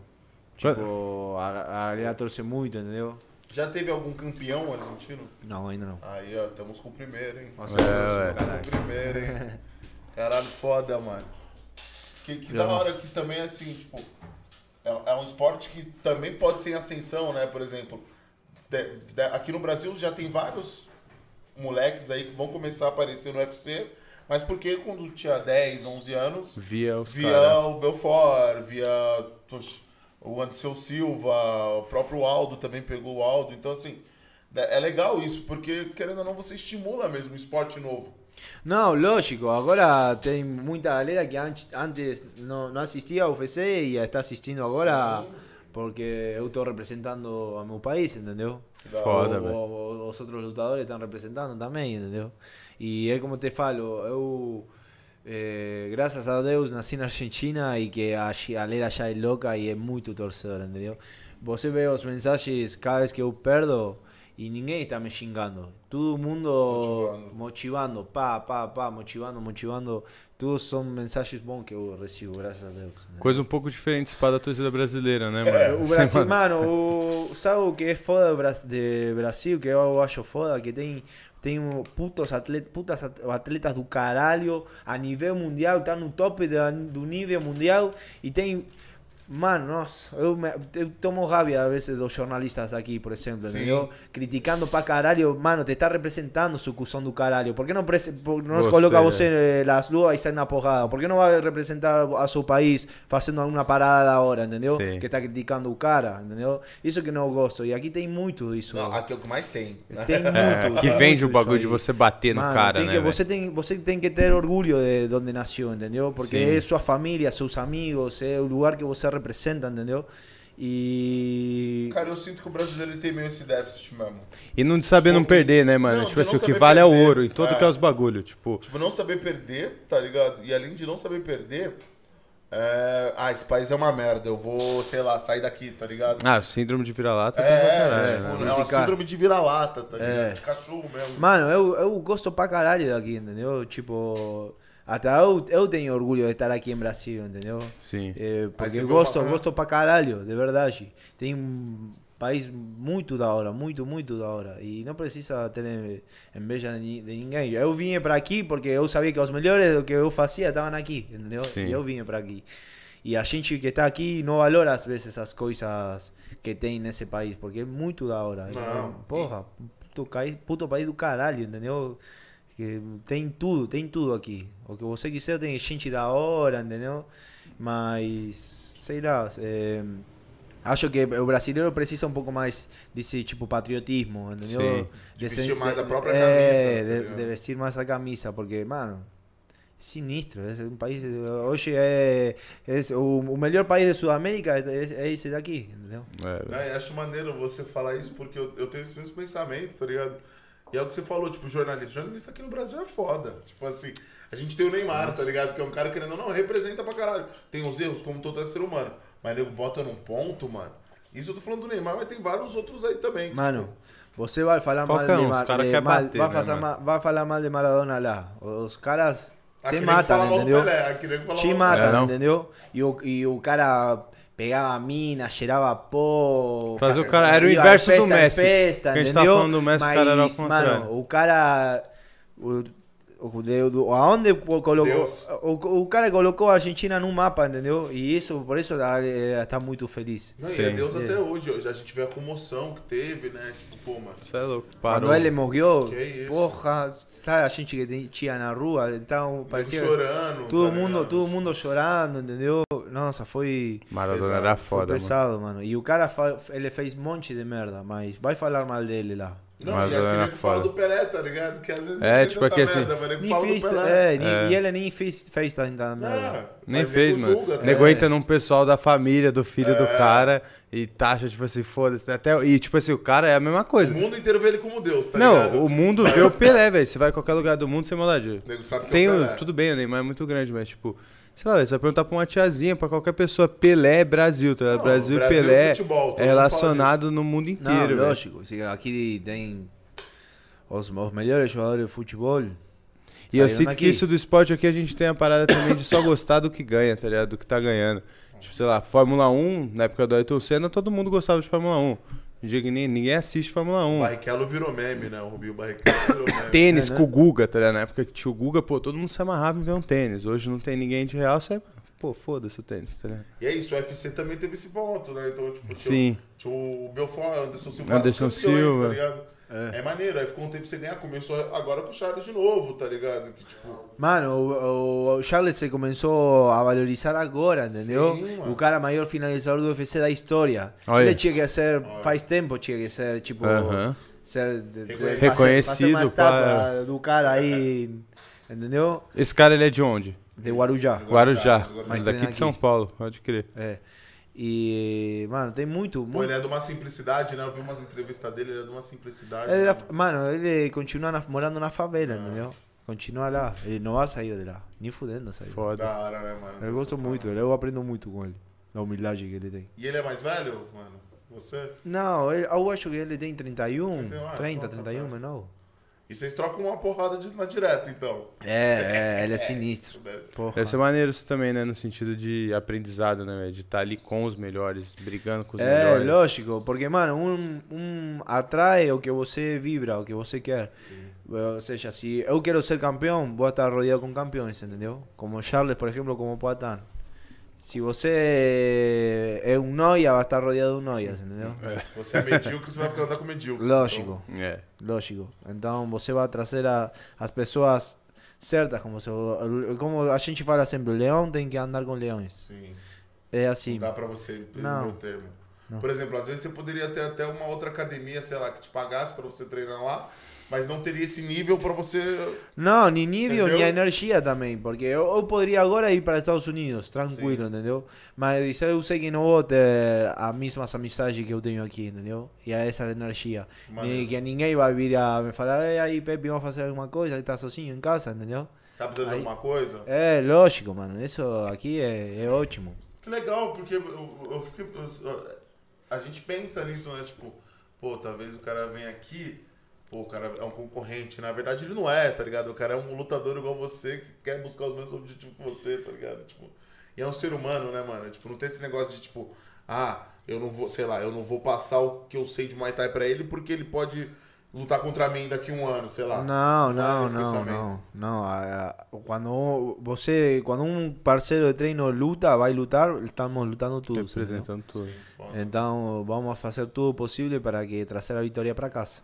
tipo, a, a galera torce muito, entendeu? Já teve algum campeão argentino? Não, ainda não. Aí, ó, estamos com o primeiro, hein? Nossa, É, Estamos com o primeiro, hein? Caralho, foda, mano. Que, que da hora que também, assim, tipo... É, é um esporte que também pode ser em ascensão, né? Por exemplo, de- de- aqui no Brasil já tem vários moleques aí que vão começar a aparecer no UFC, mas porque quando tinha 10, 11 anos, Via os via caras. o Belfort, via o Anderson Silva, o próprio Aldo também pegou o Aldo. Então, assim, é é legal isso, porque, querendo ou não, você estimula mesmo um esporte novo. Não, lógico. Agora tem muita galera que antes, não, não assistia ao UFC e está assistindo agora Sim. porque eu estou representando a meu país, entendeu? Foda, O- o- os outros lutadores estão representando também, entendeu? E é como te falo, eu, eh, graças a Deus, nasci na Argentina e que a galera já é louca e é muito torcedora, entendeu? Você vê os mensagens cada vez que eu perdo e ninguém está me xingando. Todo mundo Motivando. motivando, pá, pá, pá, motivando, motivando. Todos são mensagens bons que eu recebo, graças a Deus. Coisa um pouco diferente para da torcida brasileira, né, mano? O Brasil, mano- mano, o, sabe o que é foda do Brasil? Que eu acho foda? Que tem, tem putos atletas, putas at- atletas do caralho a nível mundial, tá no top do nível mundial e tem. Mano, nossa, eu, me- eu tomo rabia a veces dos jornalistas aqui, por exemplo, Sim. entendeu? Criticando pra caralho, mano, te está representando su cuzão do caralho. Por que não, prese- por- não Você, coloca você eh, las duas e sai na porrada? Por que não vai representar a seu país fazendo alguma parada da hora, entendeu? Sim. Que tá criticando o cara, entendeu? Isso que não gosto. E aqui tem muito isso. Não, aqui é o que mais tem. Tem muito. Que vende o bagulho de você bater no Mano, cara, tem né? que, você, tem, você tem que ter orgulho de onde nasceu, entendeu? Porque Sim. é sua família, seus amigos, é o lugar que você representa, entendeu? E. Cara, eu sinto que o brasileiro tem meio esse déficit mesmo. E não de saber não Tipo, perder, né, mano? não, tipo assim, não o que vale é o perder. ouro em todo É. que é os bagulho. Tipo, Tipo, não saber perder, tá ligado? E além de não saber perder, é... ah, esse país é uma merda, eu vou, sei lá, sair daqui, tá ligado? ah, síndrome de vira-lata. É, é, caralho, tipo, né? é uma síndrome de vira-lata, tá ligado? É. De cachorro mesmo. Mano, eu, eu gosto pra caralho daqui, entendeu? Tipo. Até eu, eu tenho orgulho de estar aqui em Brasil, entendeu? Sim. É, Aí porque gosto, uma- gosto pra caralho, de verdade. Tem um país muito da hora, muito, muito da hora. E não precisa ter inveja de, ni- de ninguém. Eu vim pra aqui porque eu sabia que os melhores do que eu fazia estavam aqui, entendeu? Sim. E eu vim pra aqui. E a gente que está aqui não valora às vezes as coisas que tem nesse país, porque é muito da hora. Não. Porra, puto, puto país do caralho, entendeu? Tem tudo, tem tudo aqui. O que você quiser tem gente da hora, entendeu? Mas, sei lá, é, acho que o brasileiro precisa um pouco mais desse tipo patriotismo, entendeu? Sim. De vestir mais a própria é, camisa, tá de, de vestir mais a camisa, porque, mano, sinistro. É um país. Hoje é, é o, o melhor país de Sudamérica é, é esse daqui, entendeu? É, acho maneiro você falar isso porque eu, eu tenho esse mesmo pensamento, tá ligado? E é o que você falou, tipo, jornalista. Jornalista aqui no Brasil é foda. Tipo assim, a gente tem o Neymar, tá ligado? Que é um cara querendo ou não, representa pra caralho. Tem os erros, como todo ser humano. Mas nego bota num ponto, mano. Isso eu tô falando do Neymar, mas tem vários outros aí também. que, Mano, tipo, você vai falar mal Qualquer de, um, os cara de quer mal- bater, vai, né, fazer mano? ma- vai falar mal de Maradona lá. Os caras aqui te mal do entendeu? Pelé, Te mal matam, É, não? entendeu? E o, e o cara pegava mina, cheirava pô. Fazer o fazia- cara- era o inverso do festa em Messi. Festa, a gente entendeu? falando do Messi, o cara era Mas, contrário. Mano, o cara. O, o, de- do- aonde colocou. Deus. O, o cara colocou a Argentina no mapa, entendeu? E isso, por isso ele está muito feliz. Não, e é. Deus É. até hoje. A gente vê a comoção que teve, né? Tipo, pô, mano. Isso é louco. Parou. Quando ele morreu, Que isso? porra, sabe a gente que tinha na rua, então parecia chorando. todo tá mundo, ligado? todo mundo chorando, entendeu? Nossa, foi Maradona Pesado. era foi foda, mano. pesado, mano. E o cara fa- ele fez um monte de merda, mas vai falar mal dele lá. Não, Mas e aqui era nego fala do Pelé, tá ligado? Que às vezes É, não tem tipo, tanta aqui assim, merda, mas Nem fala fez, do Pelé. é, nem- É. e ele nem fez, fez tanta merda. Ah, Nem fez, mano. julga, né? Nego entra num pessoal da família, do filho É. do cara e taxa, tipo assim, foda-se. né? Até, e, tipo assim, o cara é a mesma O coisa. mundo inteiro vê ele como Deus, tá ligado? Não, o mundo vê o Pelé, velho. Você vai em qualquer lugar do mundo, sem maldade. O nego sabe que Tem é o o, Pelé. tudo bem, o Neymar é muito grande, mas tipo, sei lá, você vai perguntar pra uma tiazinha, pra qualquer pessoa, Pelé é Brasil, tá ligado? Não, Brasil, Brasil é Pelé futebol, é relacionado no mundo Não, inteiro, velho. lógico. Aqui tem os, os melhores jogadores de futebol. E eu sinto daqui. que isso do esporte aqui a gente tem a parada também de só gostar do que ganha, tá ligado? Do que tá ganhando. Tipo, sei lá, Fórmula 1, na época do Ayrton Senna, todo mundo gostava de Fórmula 1. Que ninguém, assiste Fórmula 1. O Barrichello virou meme, né? O Rubinho Barrichello virou meme. Tênis É, né? com o Guga, tá ligado? Na época que tinha o Guga, pô, todo mundo se amarrava em ver um tênis. Hoje não tem ninguém de real, sai, pô, foda-se o tênis, tá ligado? E é isso, o UFC também teve esse ponto, né? Então, tipo, tinha, Sim. o- tinha o Belfort, Anderson Silva, Anderson campeões, Silva. tá ligado? É. maneiro, aí ficou um tempo sem ganhar, começou agora com o Charles de novo, tá ligado? Que, tipo, Mano, o, o Charles se começou a valorizar agora, entendeu? Sim, o cara maior finalizador do UFC da história. Olha. Ele tinha que ser, faz tempo, tinha que ser, tipo, Aham. ser de- de- Reconhecido. fazer- para- do cara aí, entendeu? Esse cara, ele é de onde? De Guarujá. Guarujá. Guarujá. Mas Mas daqui de São. Paulo, pode crer. É. E, mano, tem muito, Pô, muito ele é de uma simplicidade, né? Eu vi umas entrevistas dele, ele é de uma simplicidade. Ele né? é- mano, ele continua na- morando na favela, entendeu? Continua lá. Ele não vai sair de lá. Nem fudendo sair. Foda. Da hora, né, mano? Eu gosto muito, eu aprendo muito com ele. A humildade que ele tem. E ele é mais velho, mano? Você? Não, ele- eu acho que ele tem 31, 31, ah, 30, então tá 31, perto. menor. E vocês trocam uma porrada de, na direta, então. É, é, ele é sinistro. Isso desse. Porra. Deve ser maneiro isso também, né? No sentido de aprendizado, né? De estar ali com os melhores, brigando com os É, melhores. lógico, porque, mano, um, um atrai o que você vibra, o que você quer. Ou seja, se eu quero ser campeão, vou estar rodeado com campeões, entendeu? Como Charles, por exemplo, como Poatan. Se você é um noia, vai estar rodeado de noias, entendeu? Se você é medíocre, você vai ficar andando com medíocre. Lógico, É. lógico. Então você vai trazer a, as pessoas certas, como, se, como a gente fala sempre, o leão tem que andar com leões. Então, sim. É assim. Não dá pra você entender Não. o meu termo. Não. Por exemplo, às vezes você poderia ter até uma outra academia, sei lá, que te pagasse pra você treinar lá, mas não teria esse nível pra você. Não, nem nível, Entendeu? nem energia também, porque eu, eu poderia agora ir para Estados Unidos, tranquilo, entendeu? Mas eu sei que não vou ter as mesmas amizades que eu tenho aqui, entendeu? E a essa energia. E que ninguém vai vir a me falar, "Ei, aí Pepe, vamos fazer alguma coisa, ele tá sozinho em casa, entendeu? Tá precisando Aí- de alguma coisa? É, lógico, mano, isso aqui é, é ótimo. Que legal, porque eu, eu fiquei. eu- a gente pensa nisso, né? Tipo, pô, talvez o cara venha aqui, pô, o cara é um concorrente. Na verdade, ele não é, tá ligado? O cara é um lutador igual você, que quer buscar os mesmos objetivos que você, tá ligado? Tipo, e é um ser humano, né, mano? Tipo, não tem esse negócio de, tipo, ah, eu não vou, sei lá, eu não vou passar o que eu sei de Muay Thai pra ele porque ele pode lutar contra mim daqui a um ano, sei lá. Não, é não, não, não, não. Quando você, quando um parceiro de treino luta, vai lutar, estamos lutando todos. Representando tudo. Então vamos fazer tudo possível para que trazer a vitória para casa.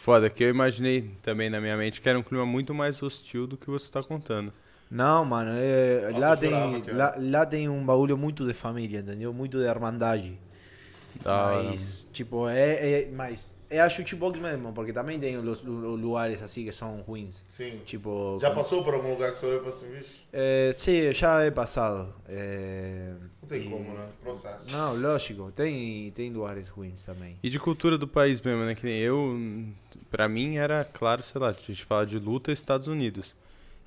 Foda, que eu imaginei também na minha mente que era um clima muito mais hostil do que você tá contando. Não, mano, é, Nossa, lá, tem, que lá, lá tem um bagulho muito de família, entendeu? Muito de irmandade. Da hora, mas, tipo, é, é, mas é a shootbox mesmo, porque também tem os, lu- lugares assim que são ruins. Sim. Tipo, Já como- passou por algum lugar que você olhou e falou assim, vixe, É, sim, já é passado. É, não tem e- como, né? Processo. Não, lógico, tem, tem lugares ruins também. E de cultura do país mesmo, né? Que nem eu, pra mim era claro, sei lá, a gente fala de luta Estados Unidos.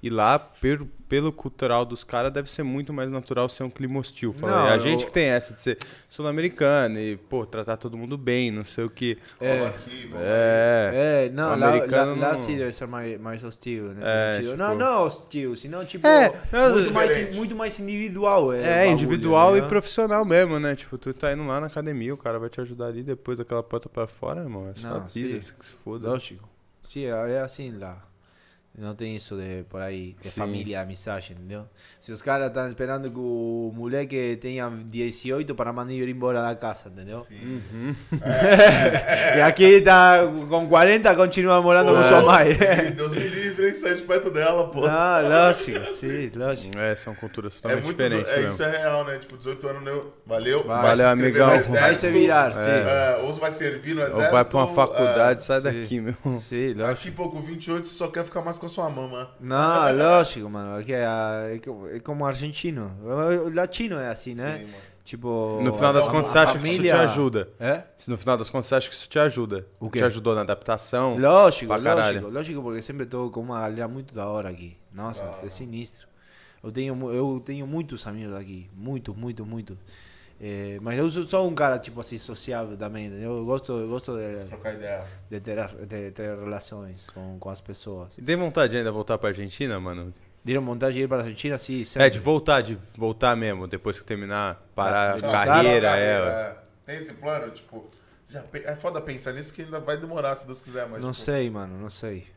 E lá, per- pelo cultural dos caras, deve ser muito mais natural ser um clima hostil. Fala, Não, é a eu- gente que tem essa de ser sul-americano e, pô, tratar todo mundo bem, não sei o que. Vamos aqui, É. É, não, O lá, americano lá, lá não- sim deve ser mais, mais hostil nesse É, sentido. tipo- Não, não hostil, senão tipo É, não, muito, mais, muito mais individual. É, É, bagulho, individual e entendeu? profissional mesmo, né? Tipo, tu tá indo lá na academia, o cara vai te ajudar ali depois daquela porta pra fora, irmão. É só Não, vida, sim. que se foda. Lógico. Sim, é assim lá. Não tem isso de por aí, de Sim. família, amizade, entendeu? Se os caras estão esperando que o moleque tenha 18 para mandar ir embora da casa, entendeu? Sim. e aqui tá com 40, continua morando com sua mãe. Ih, Deus me livre, hein? Sai de perto dela, pô. ah, lógico, sim, lógico. É, são culturas É totalmente muito. diferentes É, mesmo. isso é real, né? Tipo, 18 anos, né? valeu. Vai. Valeu, amigão. Vai se virar, É. sim. é, ou vai servir no exército. Ou vai pra uma faculdade, sai sim. daqui, meu. Sim, É, lógico. daqui a pouco, 28, você só quer ficar mais com sua mama. Não, lógico, mano. Porque é, é co- é como argentino. O latino é assim, né? Sim, mano. Tipo. No final das contas, você acha que isso te família- ajuda? É? Se No final das contas, você acha que isso te ajuda? O quê? Te ajudou na adaptação? Lógico, lógico, lógico, porque sempre tô com uma galera muito da hora aqui. Nossa, Ah. é sinistro. Eu tenho, eu tenho muitos amigos aqui, muitos, muitos, muitos. É, mas eu sou sou um cara, tipo assim, sociável também? Eu gosto, eu gosto de, Trocar ideia. de, ter, de ter relações com, com as pessoas. E tem vontade ainda de voltar pra Argentina, mano? Deram vontade de ir para a Argentina? Sim, É, sempre. de voltar, de voltar mesmo, depois que terminar, parar Ah, a carreira, é. carreira, ué. é. Tem esse plano, tipo. é foda pensar nisso que ainda vai demorar, se Deus quiser, mas. Não tipo, sei, mano, não sei.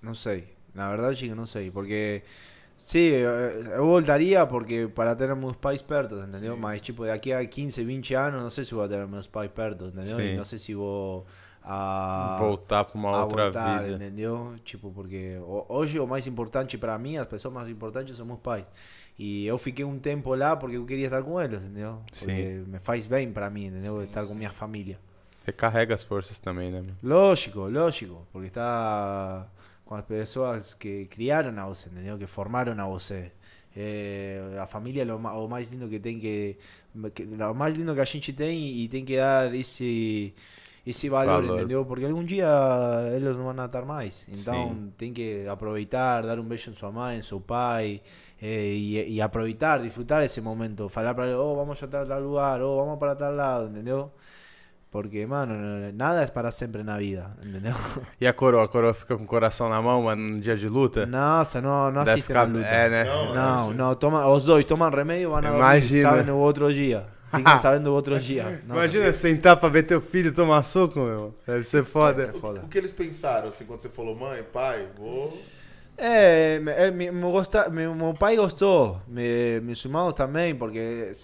Não sei. Na verdade que não sei, porque sim, eu, eu voltaria porque para ter meus pais perto, entendeu? Sim, Mas tipo, daqui a 15, 20 anos, não sei se vou ter meus pais perto, entendeu? E Sim. não sei se vou a Voltar pra uma outra voltar, vida. entendeu? Tipo, porque ho- hoje o mais importante para mim, as pessoas mais importantes são meus pais. E eu fiquei um tempo lá porque eu queria estar com eles, entendeu? Porque me faz bem para mim, entendeu? estar com minha família. Recarrega as forças também, né? Lógico, lógico, porque está com as pessoas que criaram a você, entendeu? Que formaram a você. É, a família é o o mais lindo que tem que, que o mais lindo que a gente tem e tem que dar esse esse valor, Valor. entendeu? Porque algum dia eles não vão estar mais. Então Sim. tem que aproveitar, dar um beijo em sua mãe, em seu pai eh, e, e aproveitar, disfrutar esse momento. Falar para ele, oh, vamos a tal lugar, oh, vamos para tal lado, entendeu? Porque, mano, nada é para sempre na vida, entendeu? E a coroa? A coroa fica com o coração na mão, mano, no dia de luta? Nossa, não, não Deve assistem ficar- a luta. É, né? Não, Não, assiste. não, toma, os dois tomam remédio, vão a dormir, Imagina. sabem no outro dia. Ficam sabendo no outro dia. Nossa. Imagina sentar pra ver teu filho tomar soco, meu. Deve ser foda. Mas- foda. O, o que eles pensaram, assim, quando você falou, mãe, pai, vou. É, me- é, me, me gosta, me- meu pai gostou, me, meus irmãos também, porque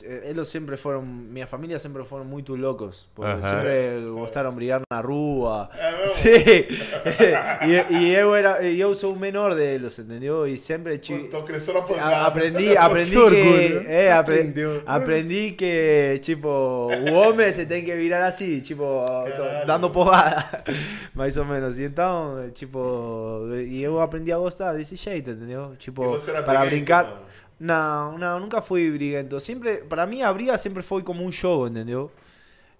eh, eles sempre foram, minha família sempre foram muito loucos, porque Aham. sempre gostaram de brigar na rua. É mesmo? Sim, e, e eu era, e eu sou o menor deles, entendeu? E sempre ti- Então cresceu na a- pancada. aprendi, aprendi Que que, orgulho. é, apre- Aprendeu. aprendi que tipo o homem se tem que virar assim, tipo Caralho. dando porrada, mais ou menos. E então, tipo, e eu aprendi a gostar desse jeito, entendeu? E Tipo, você era para briguento, brincar. mano? Não, não, nunca fui briguento. Sempre, para mim a briga sempre foi como um jogo, entendeu?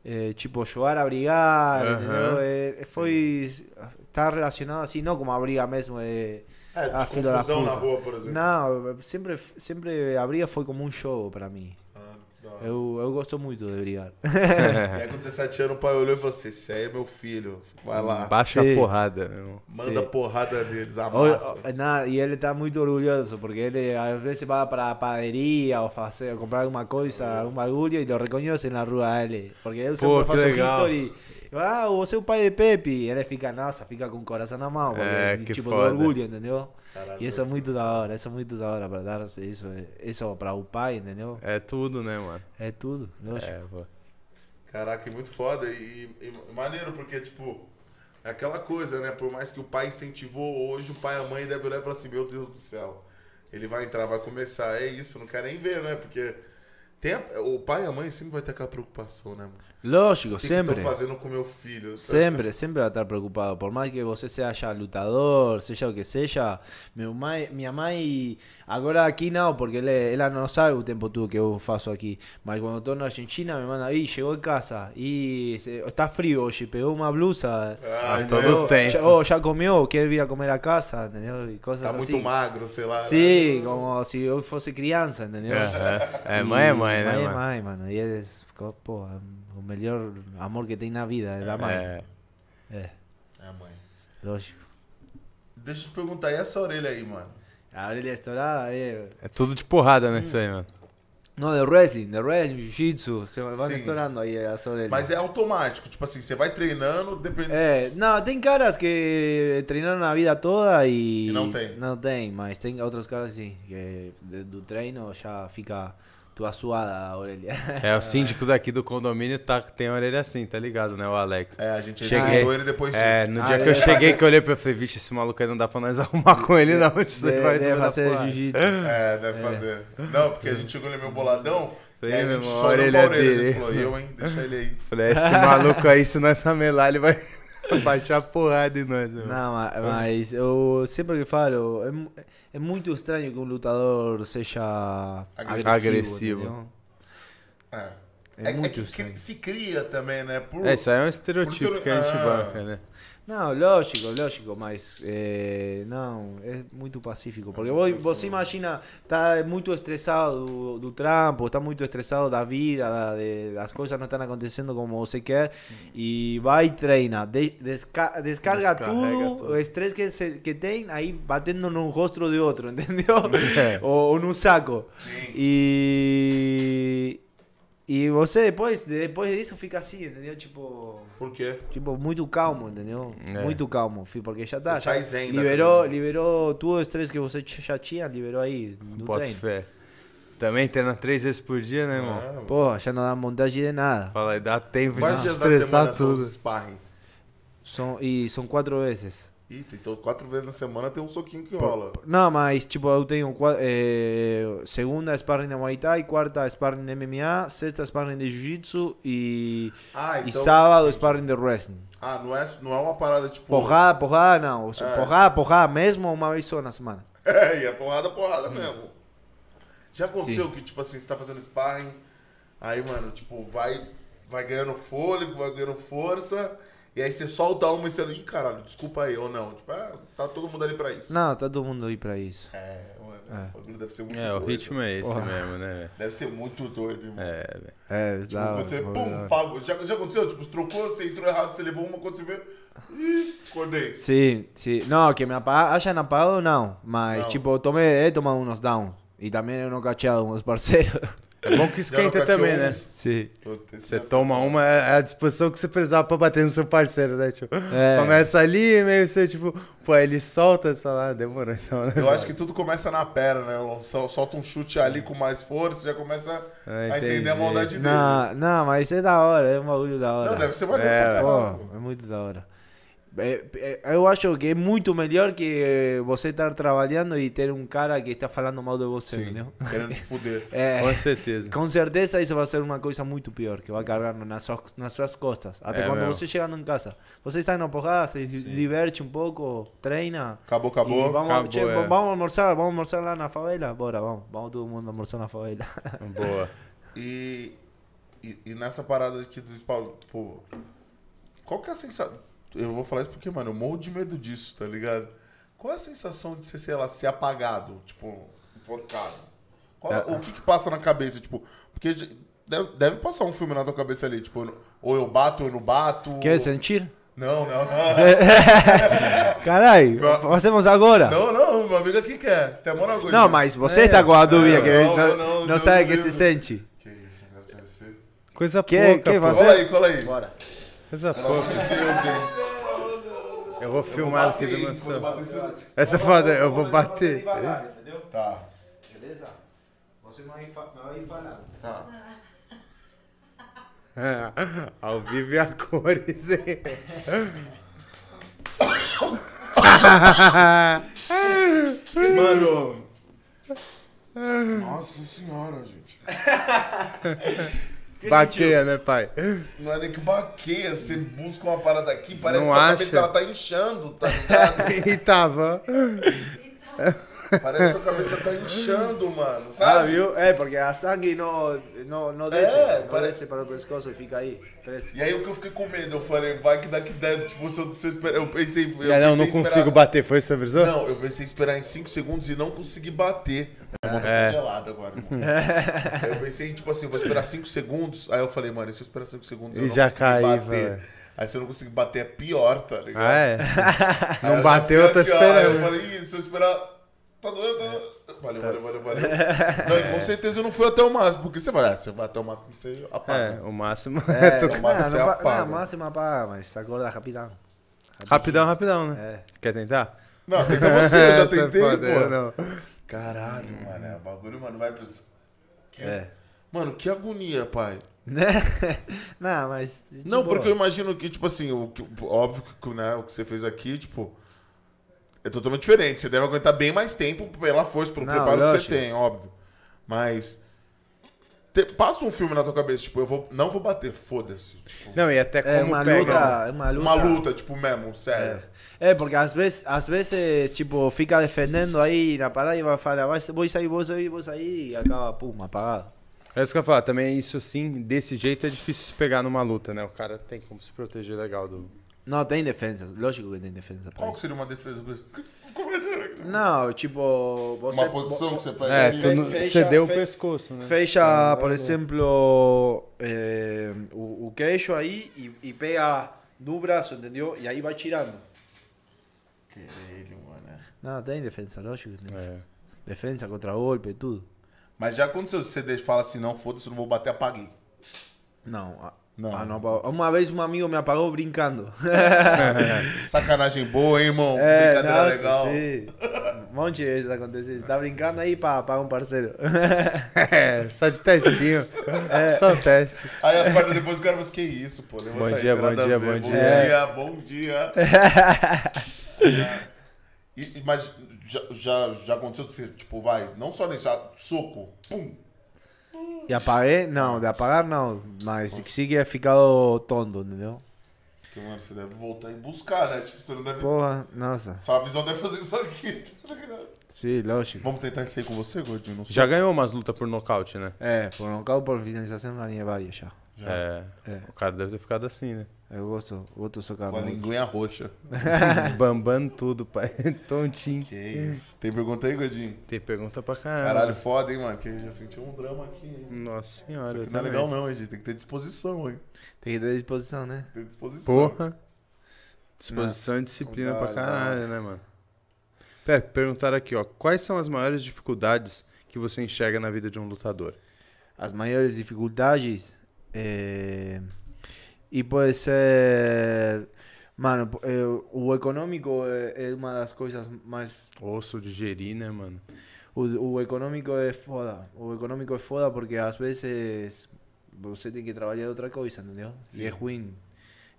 Eh, tipo, jogar a brigar, Aham. entendeu? Eh, foi tá relacionado assim, não como a briga mesmo é É, Ah, de filho da confusão na puta. rua, por exemplo. não, sempre, sempre a briga foi como um jogo para mim. Eu, eu gosto muito de brigar. E aí, com 17 anos, o pai olhou e falou assim: Esse aí é meu filho, vai lá. Baixa Sim. a porrada, meu. Manda Sim. porrada neles, Ou- amassa. ou- na- e ele está muito orgulhoso, porque ele às vezes vai para a padaria ou fazer, comprar alguma coisa, um bagulho, e lo reconhece na rua ele. Porque eu sempre Pô, faço legal. history. Ah, você é o pai de Pepe. E ele fica, nossa, fica com o coração na mão, porque É, que tipo, foda. do orgulho, entendeu? Caralho, E isso é muito da hora, isso é muito da hora para dar isso, isso para o pai, entendeu? É tudo, né, mano? É tudo, lógico. É, pô. Caraca, é muito foda e, e maneiro, porque, tipo, é aquela coisa, né? Por mais que o pai incentivou, hoje o pai e a mãe devem olhar e falar assim: Meu Deus do céu, ele vai entrar, vai começar. É isso, não quer nem ver, né? Porque tem a- o pai e a mãe sempre vai ter aquela preocupação, né, mano? Lógico, que sempre. que tô fazendo com meu filho? Sempre, sempre vai estar preocupado. Por mais que você seja lutador, seja o que seja. Meu mãe, minha mãe, agora aqui não, porque ela, não sabe o tempo todo que eu faço aqui. Mas quando estou na Argentina, me manda, Ih, chegou em casa. E se- está frio hoje, pegou uma blusa. Ah, todo tempo. Já, oh, já comeu, quer vir a comer a casa, entendeu? E coisas Tá assim. muito magro, sei lá. Sim, como se eu fosse criança, entendeu? É, é mãe é mãe, né, Mãe mãe, mano. E é, pô, é o melhor amor que tem na vida, é da mãe. É. É, É, mãe. lógico. Deixa eu te perguntar, e essa orelha aí, mano? A orelha estourada é. É tudo de porrada, né, isso aí, mano? Não, de wrestling, de wrestling, jiu-jitsu, você vai Sim. estourando aí as orelhas. Mas é automático, tipo assim, você vai treinando, depende. É, não, tem caras que treinaram a vida toda e. E não tem. Não tem, mas tem outros caras sim, que do treino já fica tua suada a orelha. É, o síndico daqui do condomínio tá, tem a orelha assim, tá ligado, né, o Alex? É, a gente Cheguei. ele depois disso. É, no Ah, dia que eu deve cheguei, fazer- que eu olhei pra ele, falei, vixe, esse maluco aí não dá pra nós arrumar com ele não, você De- vai deve fazer jiu-jitsu. É, deve fazer. Não, porque a gente chegou ele meio boladão. Falei, e aí a gente só a orelha orelha. A dele. gente falou, eu, hein? Deixa ele aí. Falei, esse maluco aí, se nós ramelar, ele vai baixar a porrada em nós, meu. Não, ma- mas eu sempre que falo, é, é muito estranho que um lutador seja Agressivo. Agressivo. entendeu? É. É, É, é muito que se cria também, né? Por... É, isso aí é um estereotipo Por que a gente Ah. banca, né? Não, lógico, lógico, mas é, não, é muito pacífico. Porque vo- você imagina, tá muito estressado do, do trampo, tá muito estressado da vida, da- de- as coisas não estão acontecendo como você quer, e vai e treina, de- desca- descarga tudo, tudo. o estresse que, se- que tem, aí batendo no rosto de outro, entendeu? É. ou, ou no saco. Sim. E. E você depois, depois disso fica assim, entendeu? Tipo. Por quê? Tipo, muito calmo, entendeu? É. Muito calmo, fi, porque já tá. Você sai zen liberou, academia. liberou todo o estresse que você já tinha, liberou aí no Bota treino. fé. Também treina três vezes por dia, né, irmão? Ah, Pô, já não dá montagem de nada. Fala aí, dá tempo Quantos de dias da semana estressar são tudo. os sparring? São, e são quatro vezes. Ih, todo, quatro vezes na semana tem um soquinho que rola. Não, mas tipo, eu tenho eh, segunda sparring de Muay Thai, quarta sparring de MMA, sexta sparring de Jiu-Jitsu e, Ah, e então... sábado sparring de Wrestling. Ah, não é, não é uma parada tipo... Porrada, porrada não. É. Porrada, porrada mesmo uma vez só na semana. É, e é porrada, porrada mesmo. Já aconteceu que, tipo assim, você tá fazendo sparring, aí, mano, tipo, vai, vai ganhando fôlego, vai ganhando força, e aí você solta uma e você. Ih, caralho, desculpa aí, ou não. Tipo, ah, tá todo mundo ali pra isso. Não, tá todo mundo aí pra isso. É, mano, É. o deve ser muito É, o doido. ritmo é esse Porra. mesmo, né? Deve ser muito doido, irmão. É, velho. É, Tipo, dá- quando você, pum, pagou. Já, já aconteceu? Tipo, você trocou, você entrou errado, você levou uma, quando você vê. Ih, acordei. Sí, sí. No, que me apa hayan apagado, no. Mas, No. tipo, tomé, he tomado unos downs. Y también unos cacheados, unos parceros. É bom que esquenta também, né? esse Você deve toma uma, é a disposição que você precisava pra bater no seu parceiro, né? Tipo, É. começa ali, meio você, tipo, pô, aí ele solta, você fala, ah, demorou então, né? Eu acho que tudo começa na perna, né? Sol- Solta um chute ali com mais força, já começa Ah, a entender a maldade dele. No, no, mas é da hora, é um bagulho da hora. Não, deve ser maneiro É. Pô, é muito da hora. É, é, eu acho que é muito melhor que eh, você estar trabalhando e ter um cara que está falando mal de você, Sim, entendeu? querendo te fuder. É, Com certeza. com certeza isso vai ser uma coisa muito pior, que vai carregar nas suas, nas suas costas. Até É quando mesmo. você chegando em casa. Você está na porrada, se diverte um pouco, treina. Acabou, acabou. vamos, Acabou, che, é. vamos almoçar, vamos almoçar lá na favela? Bora, vamos. Vamos todo mundo almoçar na favela. Boa. E, e, e nessa parada aqui do pô, qual que é a sensação? Eu vou falar isso porque, mano, eu morro de medo disso, tá ligado? Qual é a sensação de ser, sei lá, ser apagado, tipo, enforcado? Qual- É. O que que passa na cabeça, tipo, porque de- deve, deve passar um filme na tua cabeça ali, tipo, ou eu bato ou eu não bato. Quer sentir? Não, não, não. Caralho, fazemos agora. Não, não, meu amigo aqui quer. Você tem amor ou Não, mas você está com a dúvida É, que não, não, não, não, não, sabe não, que se sente. Que isso, deve ser. Coisa Que- pouca, que pô. você- Cola aí, cola aí. Bora. Coisa pouca. de Deus, hein. Eu vou filmar aqui bater esse- Essa foda, eu vou bater. entendeu? Tá, Beleza? Você vai falar. tá. É, Ao vivo e a cores, hein? Mano. Nossa senhora, gente. Baqueia, né, pai? Não é nem que baqueia, você busca uma parada aqui, parece Não que a acha? cabeça ela tá inchando, tá ligado? E tava. Parece que sua cabeça tá inchando, mano, Ah, sabe? viu? É, porque a sangue não, não, não desce. É, não parece- desce para o pescoço e fica aí. Parece. E aí o que eu fiquei com medo, eu falei, vai que daqui dentro, tipo, se eu, se eu esperar, eu pensei... Eu É, não, pensei não em consigo esperar- bater, foi essa visão? Não, eu pensei em esperar em 5 segundos e não consegui bater. A mão tá É. congelada agora, irmão. Aí eu pensei, tipo assim, vou esperar 5 segundos. Aí eu falei, mano, e se eu esperar 5 segundos E eu não já caí, bater? velho. Aí se eu não conseguir bater é pior, tá ligado? Ah, é? Aí Não bateu, eu tô aqui, ó, aí esperando. Eu falei, se eu esperar. Tá doendo, tá doendo. Valeu, valeu, valeu, valeu. Não, e com certeza eu não fui até o máximo, porque você vai, ah, você vai até o máximo, você É, apaga. o máximo É, é tu- o máximo não, você não, pa- apaga. não, máximo apaga, mas acorda rapidão. Rapidão, rapidão, né? É. Quer tentar? Não, tenta você, eu já é tentei, foda, pô. não. Caralho, mano, é, o bagulho, mano, vai pros... Que- É. Mano, que agonia, pai. Né? não, mas. Não, boa. porque eu imagino que, tipo assim, o, que- óbvio que né, o que você fez aqui, tipo, é totalmente diferente. Você deve aguentar bem mais tempo pela força, pelo Não, preparo que lógico. você tem, óbvio. Mas. te- passa um filme na tua cabeça, tipo, eu vou, não vou bater, foda-se. Tipo, Não, e até É como uma pega. luta, é uma luta. uma luta, tipo, mesmo, sério. É, porque às vezes, às vezes, tipo, fica defendendo aí na parada e vai falar, vai, vou sair, vou sair, vou sair, e acaba, pum, apagado. É isso que eu ia falar, também isso assim, desse jeito é difícil se pegar numa luta, né? O cara tem como se proteger legal do. Não, tem defesa, lógico que tem defesa Qual que seria uma defesa? Não, tipo, você... Uma posição que você pega É, ali. fecha- você deu o pescoço, né? Fecha, por exemplo, eh, o, o queixo aí e, e pega no braço, entendeu? E aí vai tirando. Que ele, mano. é. Não, tem defesa, lógico que tem É. defesa. Defesa, contra-golpe, tudo. Mas já aconteceu, se você fala assim, não, foda-se, eu não vou bater, apaguei. Não, Não. ah, não, uma vez um amigo me apagou brincando. Sacanagem boa, hein, irmão? É, Brincadeira nossa, legal. sim. Um monte de vezes acontece. Tá brincando aí pra pagar um parceiro. É, só de testinho. Só um teste. Aí acorda depois o cara fala que isso, pô. levanta Bom aí, dia, bom dia, bom Bom dia. dia, bom dia. E- e- mas já, já, já aconteceu tipo, vai, não só nesse soco, pum. E apaguei? Não, de apagar não. Mas sim que é ficado tonto, entendeu? Porque, mano, você deve voltar e buscar, né? Tipo, você não deve. Porra, nossa. Sua visão deve fazer isso aqui, tá ligado? Sim, lógico. Vamos tentar isso aí com você, Gordinho? Já ganhou umas lutas por nocaute, né? É, por nocaute por finalização ganhei várias já. Já. É. É. O cara deve ter ficado assim, né? Eu gosto, gosto de socar Com a linguinha roxa. Bambando tudo, pai. Tontinho. Que isso. Tem pergunta aí, Gordinho? Tem pergunta pra caralho. Caralho, foda, hein, mano? Que já sentiu um drama aqui. hein? Nossa senhora. Isso aqui não é legal, não, hein, gente? Tem que ter disposição, hein? Tem que ter disposição, né? Tem que ter disposição. Porra. Disposição e disciplina Da pra caralho, né, mano? Pera, perguntaram aqui, ó. Quais são as maiores dificuldades que você enxerga na vida de um lutador? As maiores dificuldades. Eh, e pode ser. Mano, eh, o econômico é, é uma das coisas mais Osso digerir, né, mano? O, o econômico é foda. O econômico é foda porque às vezes você tem que trabalhar outra coisa, entendeu? Sim. E é ruim.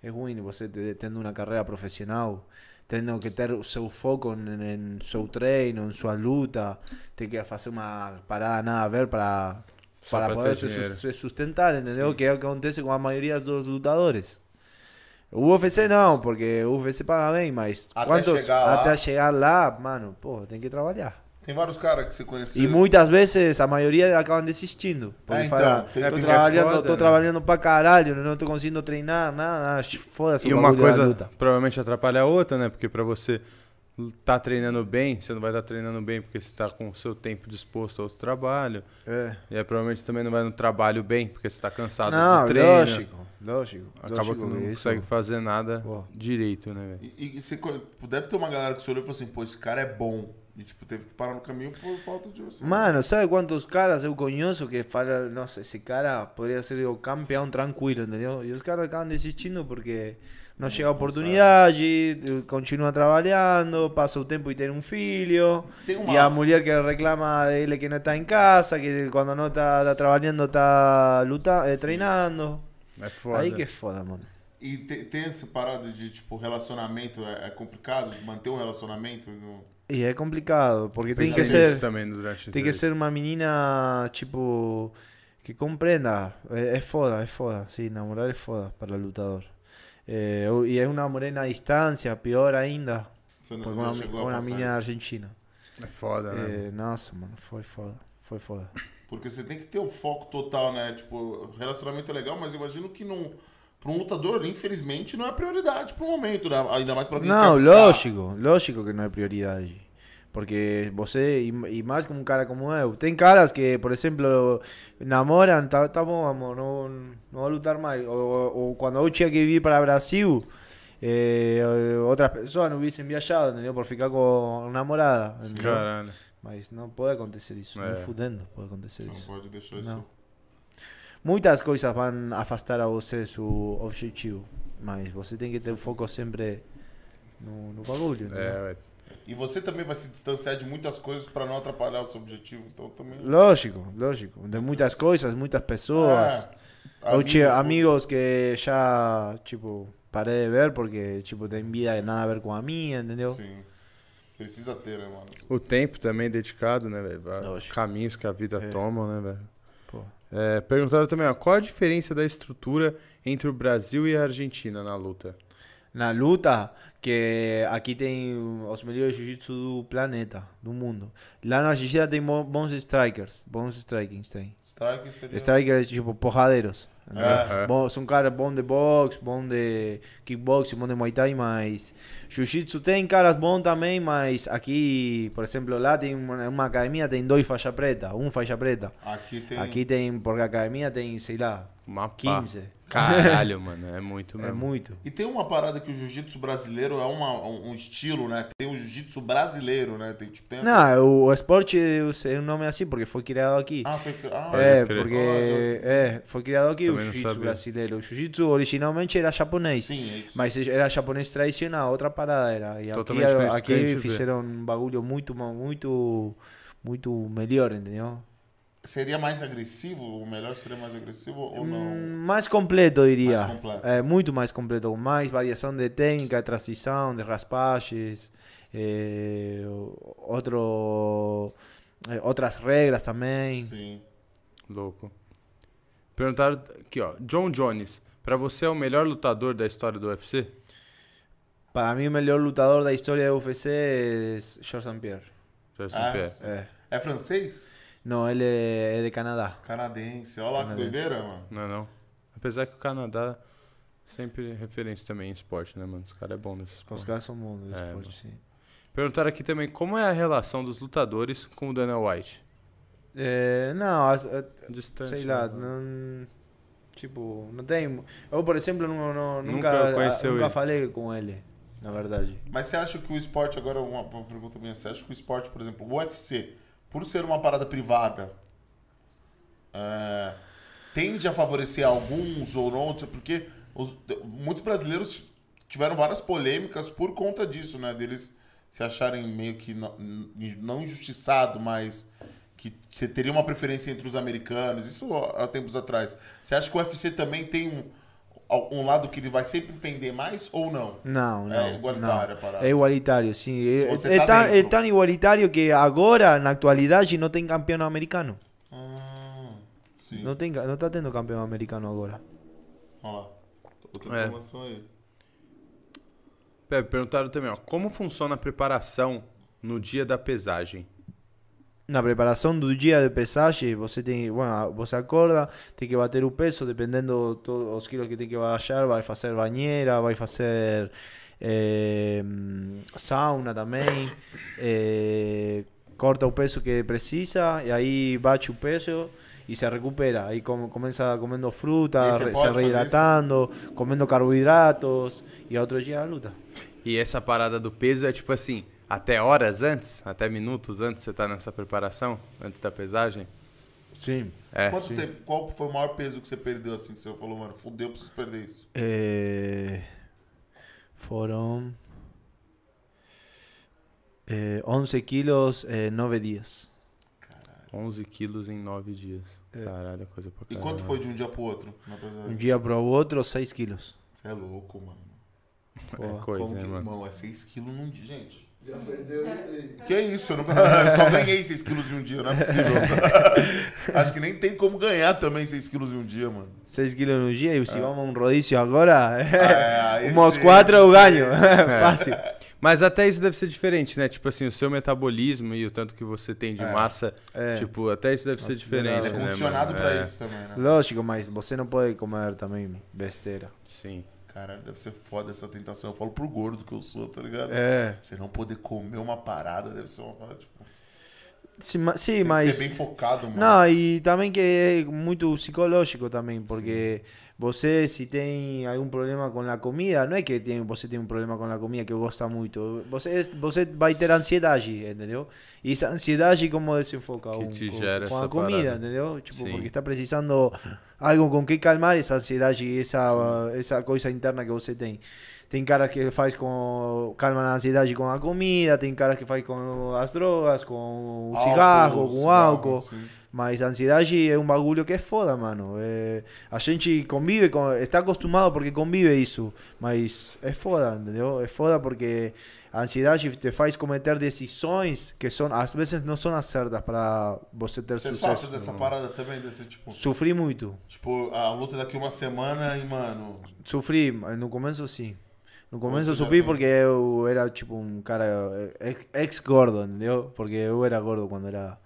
É ruim você te- tendo uma carreira profissional, tendo que ter o seu foco em, em seu treino, em sua luta, tem que fazer uma parada nada a ver para Só para poder se, se sustentar, entendeu? Que é o que acontece com a maioria dos lutadores. O UFC não, porque o UFC paga bem, mas Até quantos, chegar lá- até chegar lá, mano, pô, tem que trabalhar. Tem vários caras que você conheceu. E muitas vezes a maioria acabam desistindo. Porque É, então, fala, tem- tô tem trabalhando, é foda, tô né? trabalhando pra caralho, não tô conseguindo treinar, nada, foda-se E uma coisa provavelmente atrapalha a outra, né? Porque pra você tá treinando bem, você não vai estar treinando bem porque você tá com o seu tempo disposto ao outro trabalho. É. E aí provavelmente você também não vai no trabalho bem, porque você tá cansado Não, do treino. lógico, lógico. Acaba lógico que não isso. consegue fazer nada Pô. direito, né, velho? E, e você deve ter uma galera que você olhou e falou assim, pô, esse cara é bom. E tipo, teve que parar no caminho por falta de você. Mano, sabe quantos caras eu conheço que falam, nossa, esse cara poderia ser o campeão tranquilo, entendeu? E os caras acabam desistindo porque não chega a oportunidade, continua trabalhando, passa o tempo e tem um filho. Tem uma... E a mulher que reclama dele que não está em casa, que quando não está, trabalhando está luta, eh, treinando. É foda. Aí que é foda, mano. E te- tem essa parada de, tipo, relacionamento, é, é complicado manter um relacionamento? no- E é complicado, porque tem Pensei que ser, também durante a tem que ser uma menina, tipo, que compreenda. É, é foda, é foda, sim, namorar é foda para o lutador. Eh, eu- e é uma morena à distância, pior ainda, Você não porque já uma, a passar menina isso? argentina. É foda, né? Eh, nossa, mano, foi foda, foi foda. Porque você tem que ter o foco total, né? Tipo, relacionamento é legal, mas eu imagino que não... Pra um lutador, infelizmente, não é prioridade pro momento, né? Ainda mais pra quem Não, lógico, lógico que não é prioridade. Porque você, e, e mais como um cara como eu, tem caras que, por exemplo, namoram, tá, tá bom, amor, não, não vou lutar mais. Ou, ou quando eu tinha que vir para Brasil, eh, outras pessoas não hubiesen viajado, entendeu? Por ficar com namorada. entendeu? Caralho. Mas não pode acontecer isso, É. nem fudendo pode acontecer não isso. pode deixar Não. isso. Muitas coisas vão afastar a você seu objetivo, mas você tem que ter o foco sempre no, no bagulho. entendeu? É, ué. E você também vai se distanciar de muitas coisas pra não atrapalhar o seu objetivo, então também... Lógico, lógico. De muitas coisas, muitas pessoas. É, eu tinha amigos que já, tipo, parei de ver porque, tipo, tem vida nada a ver com a minha, entendeu? Sim. Precisa ter, né, mano? O tempo também dedicado, né, velho? Caminhos que a vida É. toma, né, velho? É, perguntaram também, ó, qual a diferença da estrutura entre o Brasil e a Argentina na luta? Na luta, que aqui tem os melhores jiu-jitsu do planeta, do mundo. Lá na Argentina tem bo- bons strikers, bons strikings tem. Strike seria... Strikers, tipo, porradeiros. É. Bom, são caras bons de boxe, bons de kickboxing, bons de muay thai, mas jiu-jitsu tem caras bons também, mas aqui, por exemplo, lá tem uma, uma academia tem dois faixa preta, um faixa preta. Aqui tem... Aqui tem, porque a academia tem, sei lá, Uma pá. 15. Caralho, mano, é muito É mesmo. muito. E tem uma parada que o jiu-jitsu brasileiro é uma, um, um estilo, né? Tem o jiu-jitsu brasileiro, né? Tem, tipo, tem essa... Não, o, o esporte é um nome assim porque foi criado aqui. Ah, foi... Ah, é, porque Ah, é, foi criado aqui o Também não jiu-jitsu brasileiro. O jiu-jitsu originalmente era japonês. Sim, é isso. Mas era japonês tradicional, outra parada era. E aqui, Totalmente aqui vê. fizeram um bagulho muito, muito, muito melhor, entendeu? Seria mais agressivo? O melhor seria mais agressivo ou não? Hum, mais completo, diria. Mais completo. É, muito mais completo, com mais variação de técnica, de transição, de raspagens, eh, outro, eh, outras regras também. Sim. Louco. Perguntaram aqui, ó, John Jones. Pra você é o melhor lutador da história do UFC? Para mí el mejor lutador da história do UFC é George St. Pierre. Pra você Ah, é. É. É francês? Não, ele é de Canadá. Canadense. Olha lá que Canadense. doideira, mano. Não, é não. Apesar que o Canadá sempre é referência também em esporte, né, mano? Os caras é bom nesse Os esporte. caras são bons de É, esporte, mano. sim. Perguntaram aqui também como é a relação dos lutadores com o Dana White. É, não, as- é, Distante. sei lá, né? não... Tipo, não tem... Eu, por exemplo, não, não- Nunca nunca, nunca falei com ele, na verdade. Mas você acha que o esporte, agora uma, uma pergunta minha, você acha que o esporte, por exemplo, o UFC, por ser uma parada privada, é, tende a favorecer alguns ou não? Porque os- muitos brasileiros tiveram várias polêmicas por conta disso, né? Deles se acharem meio que não, não injustiçado, mas que teria uma preferência entre os americanos. Isso há tempos atrás. Você acha que o UFC também tem um, um lado que ele vai sempre pender mais ou não? Não, não. É igualitário a não. parada. É igualitário, sim. É, é tá dentro. é tan igualitário que agora, na atualidade, não tem campeão americano. Ah, sim. Não, tem, não tá tendo campeão americano agora. Olha lá. Outra É. informação aí. Pepe, perguntaram também, ó, como funciona a preparação no dia da pesagem? Na preparação do dia de pesagem, você tem, bueno, você acorda, tem que bater o peso, dependendo todos os quilos que tem que baixar, vai fazer banheira, vai fazer eh, sauna também, eh, corta o peso que precisa e aí bate o peso e se recupera. Aí com, começa comendo E fruta, se reidratando, comendo carboidratos e outro dia a luta. E essa parada do peso é tipo assim, até horas antes, até minutos antes você tá nessa preparação, antes da pesagem? Sim. É. Quanto tempo, qual foi o maior peso que você perdeu assim que você falou, mano? Fudeu, preciso perder isso. Eh, fueron eh, 11 kilos, eh, 9 días. 11 quilos em 9 dias. É. Caralho, é coisa pra E caralho. quanto foi de um dia pro outro? Un día pro otro, 6 kilos. Você é louco, mano. É coisa, Como né, que, mano? mano, é 6 quilos num dia, gente. Já perdeu isso aí. Que isso, eu, não, eu só ganhei 6 quilos em um dia, não é possível. Acho que nem tem como ganhar também 6 quilos em um dia, mano. 6 kilos en un día y si vamos a un rodicio ahora, É, sim, 4 eu ganho. Fácil. Mas até isso deve ser diferente, né? Tipo assim, o seu metabolismo e o tanto que você tem de É. massa, É. tipo, até isso deve ser Nossa, diferente, Ele é né, condicionado mano? pra É, isso também, né? Lógico, mas você não pode comer também besteira. Sim. Caralho, deve ser foda essa tentação. Eu falo pro gordo que eu sou, tá ligado? É. Você não poder comer uma parada deve ser uma parada, tipo. Sim, ma- sim Tem que mas. ser bem focado, mano. Não, e também que é muito psicológico também, porque você se tem algum problema com a comida, não é que tem, você tem um problema com a comida que gosta muito, você, você vai ter ansiedade, entendeu? E essa ansiedade como desenfoca Que um, te com, gera com essa a comida, parada. entendeu? Tipo, Sim. porque está precisando algo com que calmar essa ansiedade e essa, essa coisa interna que você tem. Tem caras que faz com calma a ansiedade com a comida, tem caras que faz com as drogas, com o Álcool, cigarro, com o álcool. sim. Mas a ansiedade é um bagulho que é foda, mano. É, a gente convive, com, está acostumado porque convive isso. Mas é foda, entendeu? É foda porque a ansiedade te faz cometer decisões que são, às vezes não são as certas para você ter Você sucesso. sofre dessa parada também, desse tipo. Sofri muito. Tipo, a luta daqui uma semana e, mano. Sofri, no começo sim. No começo Você sofri tem- porque eu era tipo um cara ex- ex-gordo, entendeu? Porque eu era gordo quando era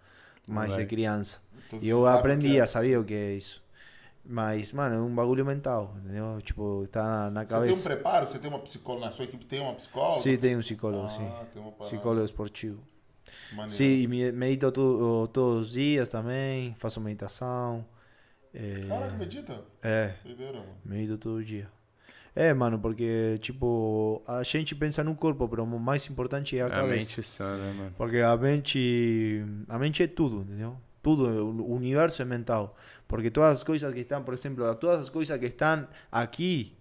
mais de criança. então E você eu sabe aprendi, que é- sabia o que é isso. Mas, mano, é um bagulho mental, entendeu? Tipo, tá na, na Você tem um cabeça. preparo? Você tem uma psicóloga? Na sua equipe tem uma psicóloga? Sim, tem um psicólogo, sim. Ah, tem uma parada. Psicólogo esportivo. Maneiro. Sim, e me- medito tu- todos os dias também, faço meditação. É, Caralho, medita? é, Doideira, mano. medito todo dia. É, mano, porque, tipo, a gente pensa no corpo, mas o mais importante é a A cabeça. mente sã, né, mano? Porque a mente, a mente é tudo, entendeu? Tudo, o universo é mental. Porque todas as coisas que estão, por exemplo, todas as coisas que estão aqui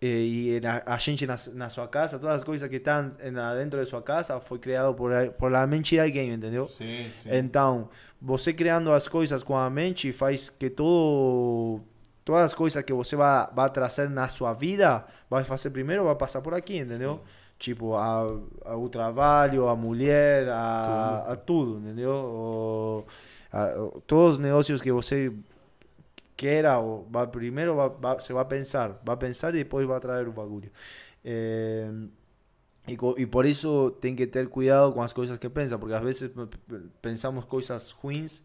eh, na- a gente na, sua casa, todas as coisas que estão dentro de sua casa foi criado por, por a mente de alguém, entendeu? Sim, sim. Então, você criando as coisas com a mente faz que todo todas as coisas que você vai, vai trazer na sua vida, vai fazer primeiro, vai passar por aqui, entendeu? Tipo, a, a- o trabalho, a mulher, a, a tudo, entendeu? O- a- o- todos os negócios que você quiera, o va primero va, va- se va a pensar, va a pensar y después va a traer un bagulho. Eh, y, co- y por eso tem que ter cuidado com as coisas que pensa, porque às vezes pensamos coisas ruins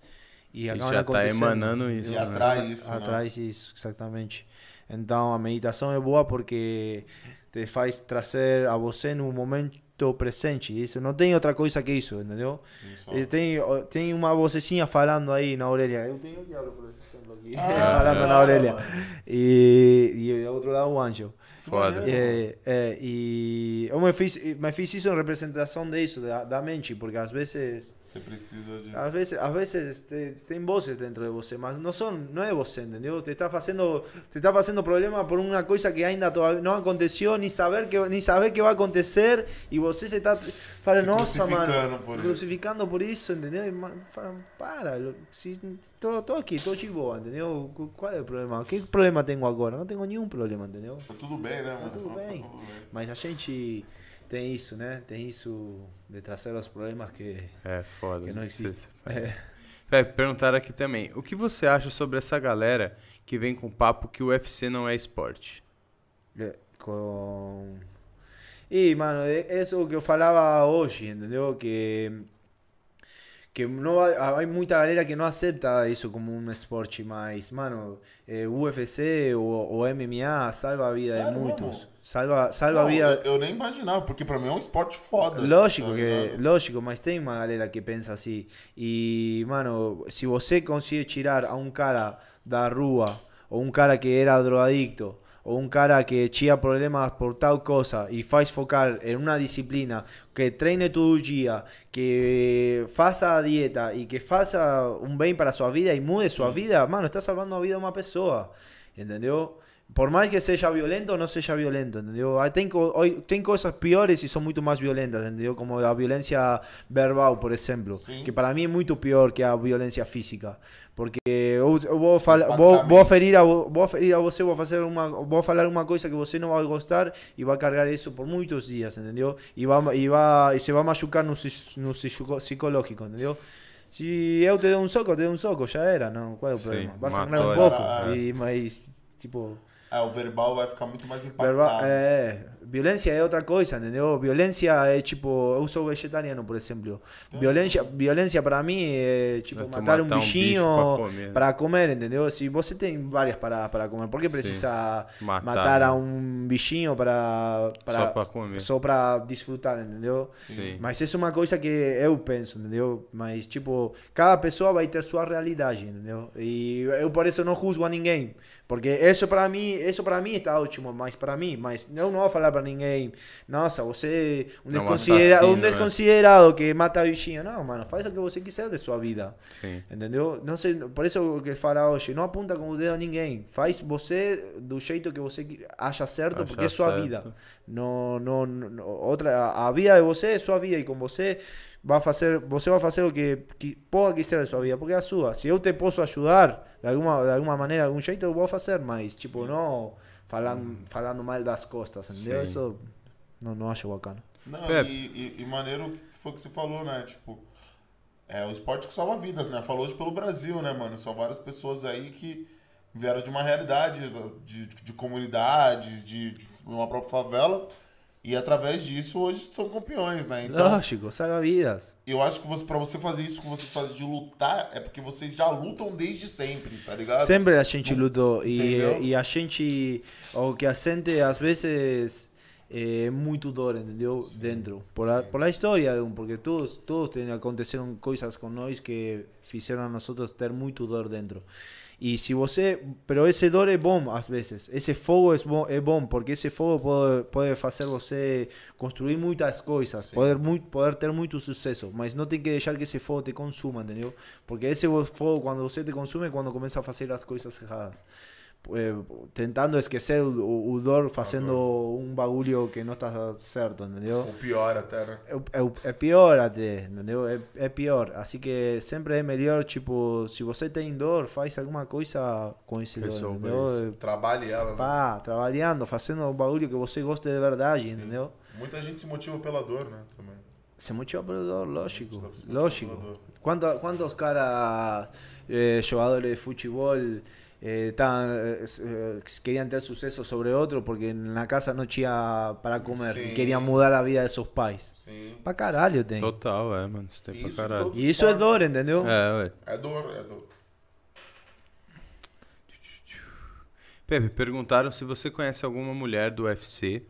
e E acabam já tá acontecendo. emanando isso, E né? atrai isso, né? Atrai isso, exatamente. Então a meditação é boa porque te faz trazer a você no momento presente. Isso não tem outra coisa que isso, entendeu? Sim, Tem, tem uma vocecinha falando aí na orelha. Eu tenho o diabo, por exemplo, aqui. Ah, falando na orelha. E, e do outro lado o anjo. Foda. É, é, e eu me fiz, me fiz isso em representação disso, da, da mente, porque às vezes Você precisa de. às vezes, às vezes te- tem vozes dentro de você, mas não são, não é você, entendeu? Te está fazendo, te está fazendo problema por uma coisa que ainda não aconteceu, nem saber que nem saber que vai acontecer e você se está fala, Se nossa, mano, crucificando por se isso." crucificando por isso, entendeu? E fala, para, se tô, tô aqui, tô de boa, entendeu? Qu- Qual é o problema? Que problema tenho agora? Não tenho nenhum problema, entendeu? Tá tudo bem, né, mano? tudo bem. Mas a gente tem isso, né? Tem isso de trazer os problemas que É foda. que não existe. É. É, perguntaram aqui também. O que você acha sobre essa galera que vem com papo que o UFC não é esporte? É, Com. E, mano, é isso que eu falava hoje, entendeu? Que. Que não vai, há muita galera que não aceita isso como um esporte, mas, mano, o UFC ou o MMA salva a vida de Sério, muitos. mano? Salva, salva a Não, vida. eu, eu nem imaginava, porque pra mim é um esporte foda. Lógico tá que, ligado? lógico, mas tem uma galera que pensa assim. E, mano, se você consegue tirar a um cara da rua, ou um cara que era drogadicto, ou um cara que tinha problemas por tal coisa e faz focar em uma disciplina, que treine todo dia, que faça a dieta e que faça um bem para sua vida e mude sua vida, mano, está salvando a vida de uma pessoa, entendeu? Por mais que seja violento ou não seja violento, entendeu? Aí Tem, co- hoy- tem coisas piores e são muito mais violentas, entendeu? Como a violência verbal, por exemplo, Sim. que para mim é muito pior que a violência física. Porque vou, Impactamente. vou, ferir a, vo- vou ferir a você, vou, fazer uma, vou falar uma coisa que você não vai gostar e vai carregar isso por muitos dias, entendeu? E, vai, e, vai, e se vai machucar no, no psico- psicológico, entendeu? Se eu te dou um soco, eu te dou um soco, já era, não? Qual é o Sim, problema? Vai sangrar um pouco, e, mas, tipo... É, o verbal vai ficar muito mais impactado. Verba- é, violência é outra coisa, entendeu? Violência é tipo, eu sou vegetariano, por exemplo. Violência, violência para mim é tipo matar um matar um bichinho pra comer, para comer, entendeu? Se você tem várias para para comer, por que Sim. precisa Matar, matar, né? a um bichinho para Só pra comer. só para desfrutar, entendeu? Sim. Mas isso é uma coisa que eu penso, entendeu? Mas, tipo, cada pessoa vai ter sua realidade, entendeu? E eu por isso não juzgo a ninguém. Porque isso para mim, isso para mim está ótimo, mas para mim, mas eu não vou falar para ninguém, nossa, você é um, É um desconsidera assassino, um né? desconsiderado que mata bichinho. Não, mano, faz o que você quiser de sua vida. Sim. Entendeu? Não sei, por isso que fala hoje, não apunta com o dedo a ninguém. Faz você do jeito que você acha certo, Acha porque é sua certo. vida. Não, não, não- outra, a vida de você é sua vida e com você vai fazer, você vai fazer o que, que porra quiser de sua vida, porque é a sua. Se eu te posso ajudar de alguma, de alguma maneira, de algum jeito, eu vou fazer, mas tipo, não falando, falando mal das costas, entendeu? Sim. Isso não, não acho bacana. Não, e, e, e maneiro que foi o que você falou, né? Tipo, é o esporte que salva vidas, né? Falou hoje pelo Brasil, né, mano? São várias pessoas aí que vieram de uma realidade de, de comunidade, de, de uma própria favela. E através disso, hoje são campeões, né? Então, Lógico, salva vidas. eu acho que você, pra você fazer isso que vocês fazem de lutar, é porque vocês já lutam desde sempre, tá ligado? Sempre a gente lutou e, e a gente, o que a gente às vezes é muito dor, entendeu? Dentro, por a, por a história, porque todos, todos aconteceram coisas com nós que fizeram a nós ter muito dor dentro. E se você, pero esse dor é bom às vezes, esse fogo é bom, é bom porque esse fogo pode, pode fazer você construir muitas coisas, Sim. poder, muito, poder ter muito sucesso, mas não tem que deixar que esse fogo te consuma, entendeu? Porque esse fogo, quando você te consume, é quando começa a fazer as coisas erradas. Eh, tentando esquecer o, o, o dor fazendo um bagulho que não está certo, entendeu? Ou pior até, né? É, é, é pior até, entendeu? É, é pior. Assim que sempre é melhor, tipo, se você tem dor, faz alguma coisa com esse dor, Resolva entendeu? Trabalhe ela, né? Pá, trabalhando, fazendo um bagulho que você gosta de verdade, entendeu? Muita gente se motiva pela dor, né? Também. Se motiva pelo dor, lógico, lógico. pela. ¿Cuántos, cuántos caras, eh, jugadores de futebol, eh, estaban, eh, eh, querían tener suceso sobre otro porque en la casa no tinha para comer. Sí. Y querían mudar a vida de sus pais. Sim. Pra caralho tem. Total, é, mano. Isso tem Isso, pra caralho. E isso é dor, entendeu? É, ué. É dor, é dor. Pepe, perguntaram se você conhece alguma mulher do UFC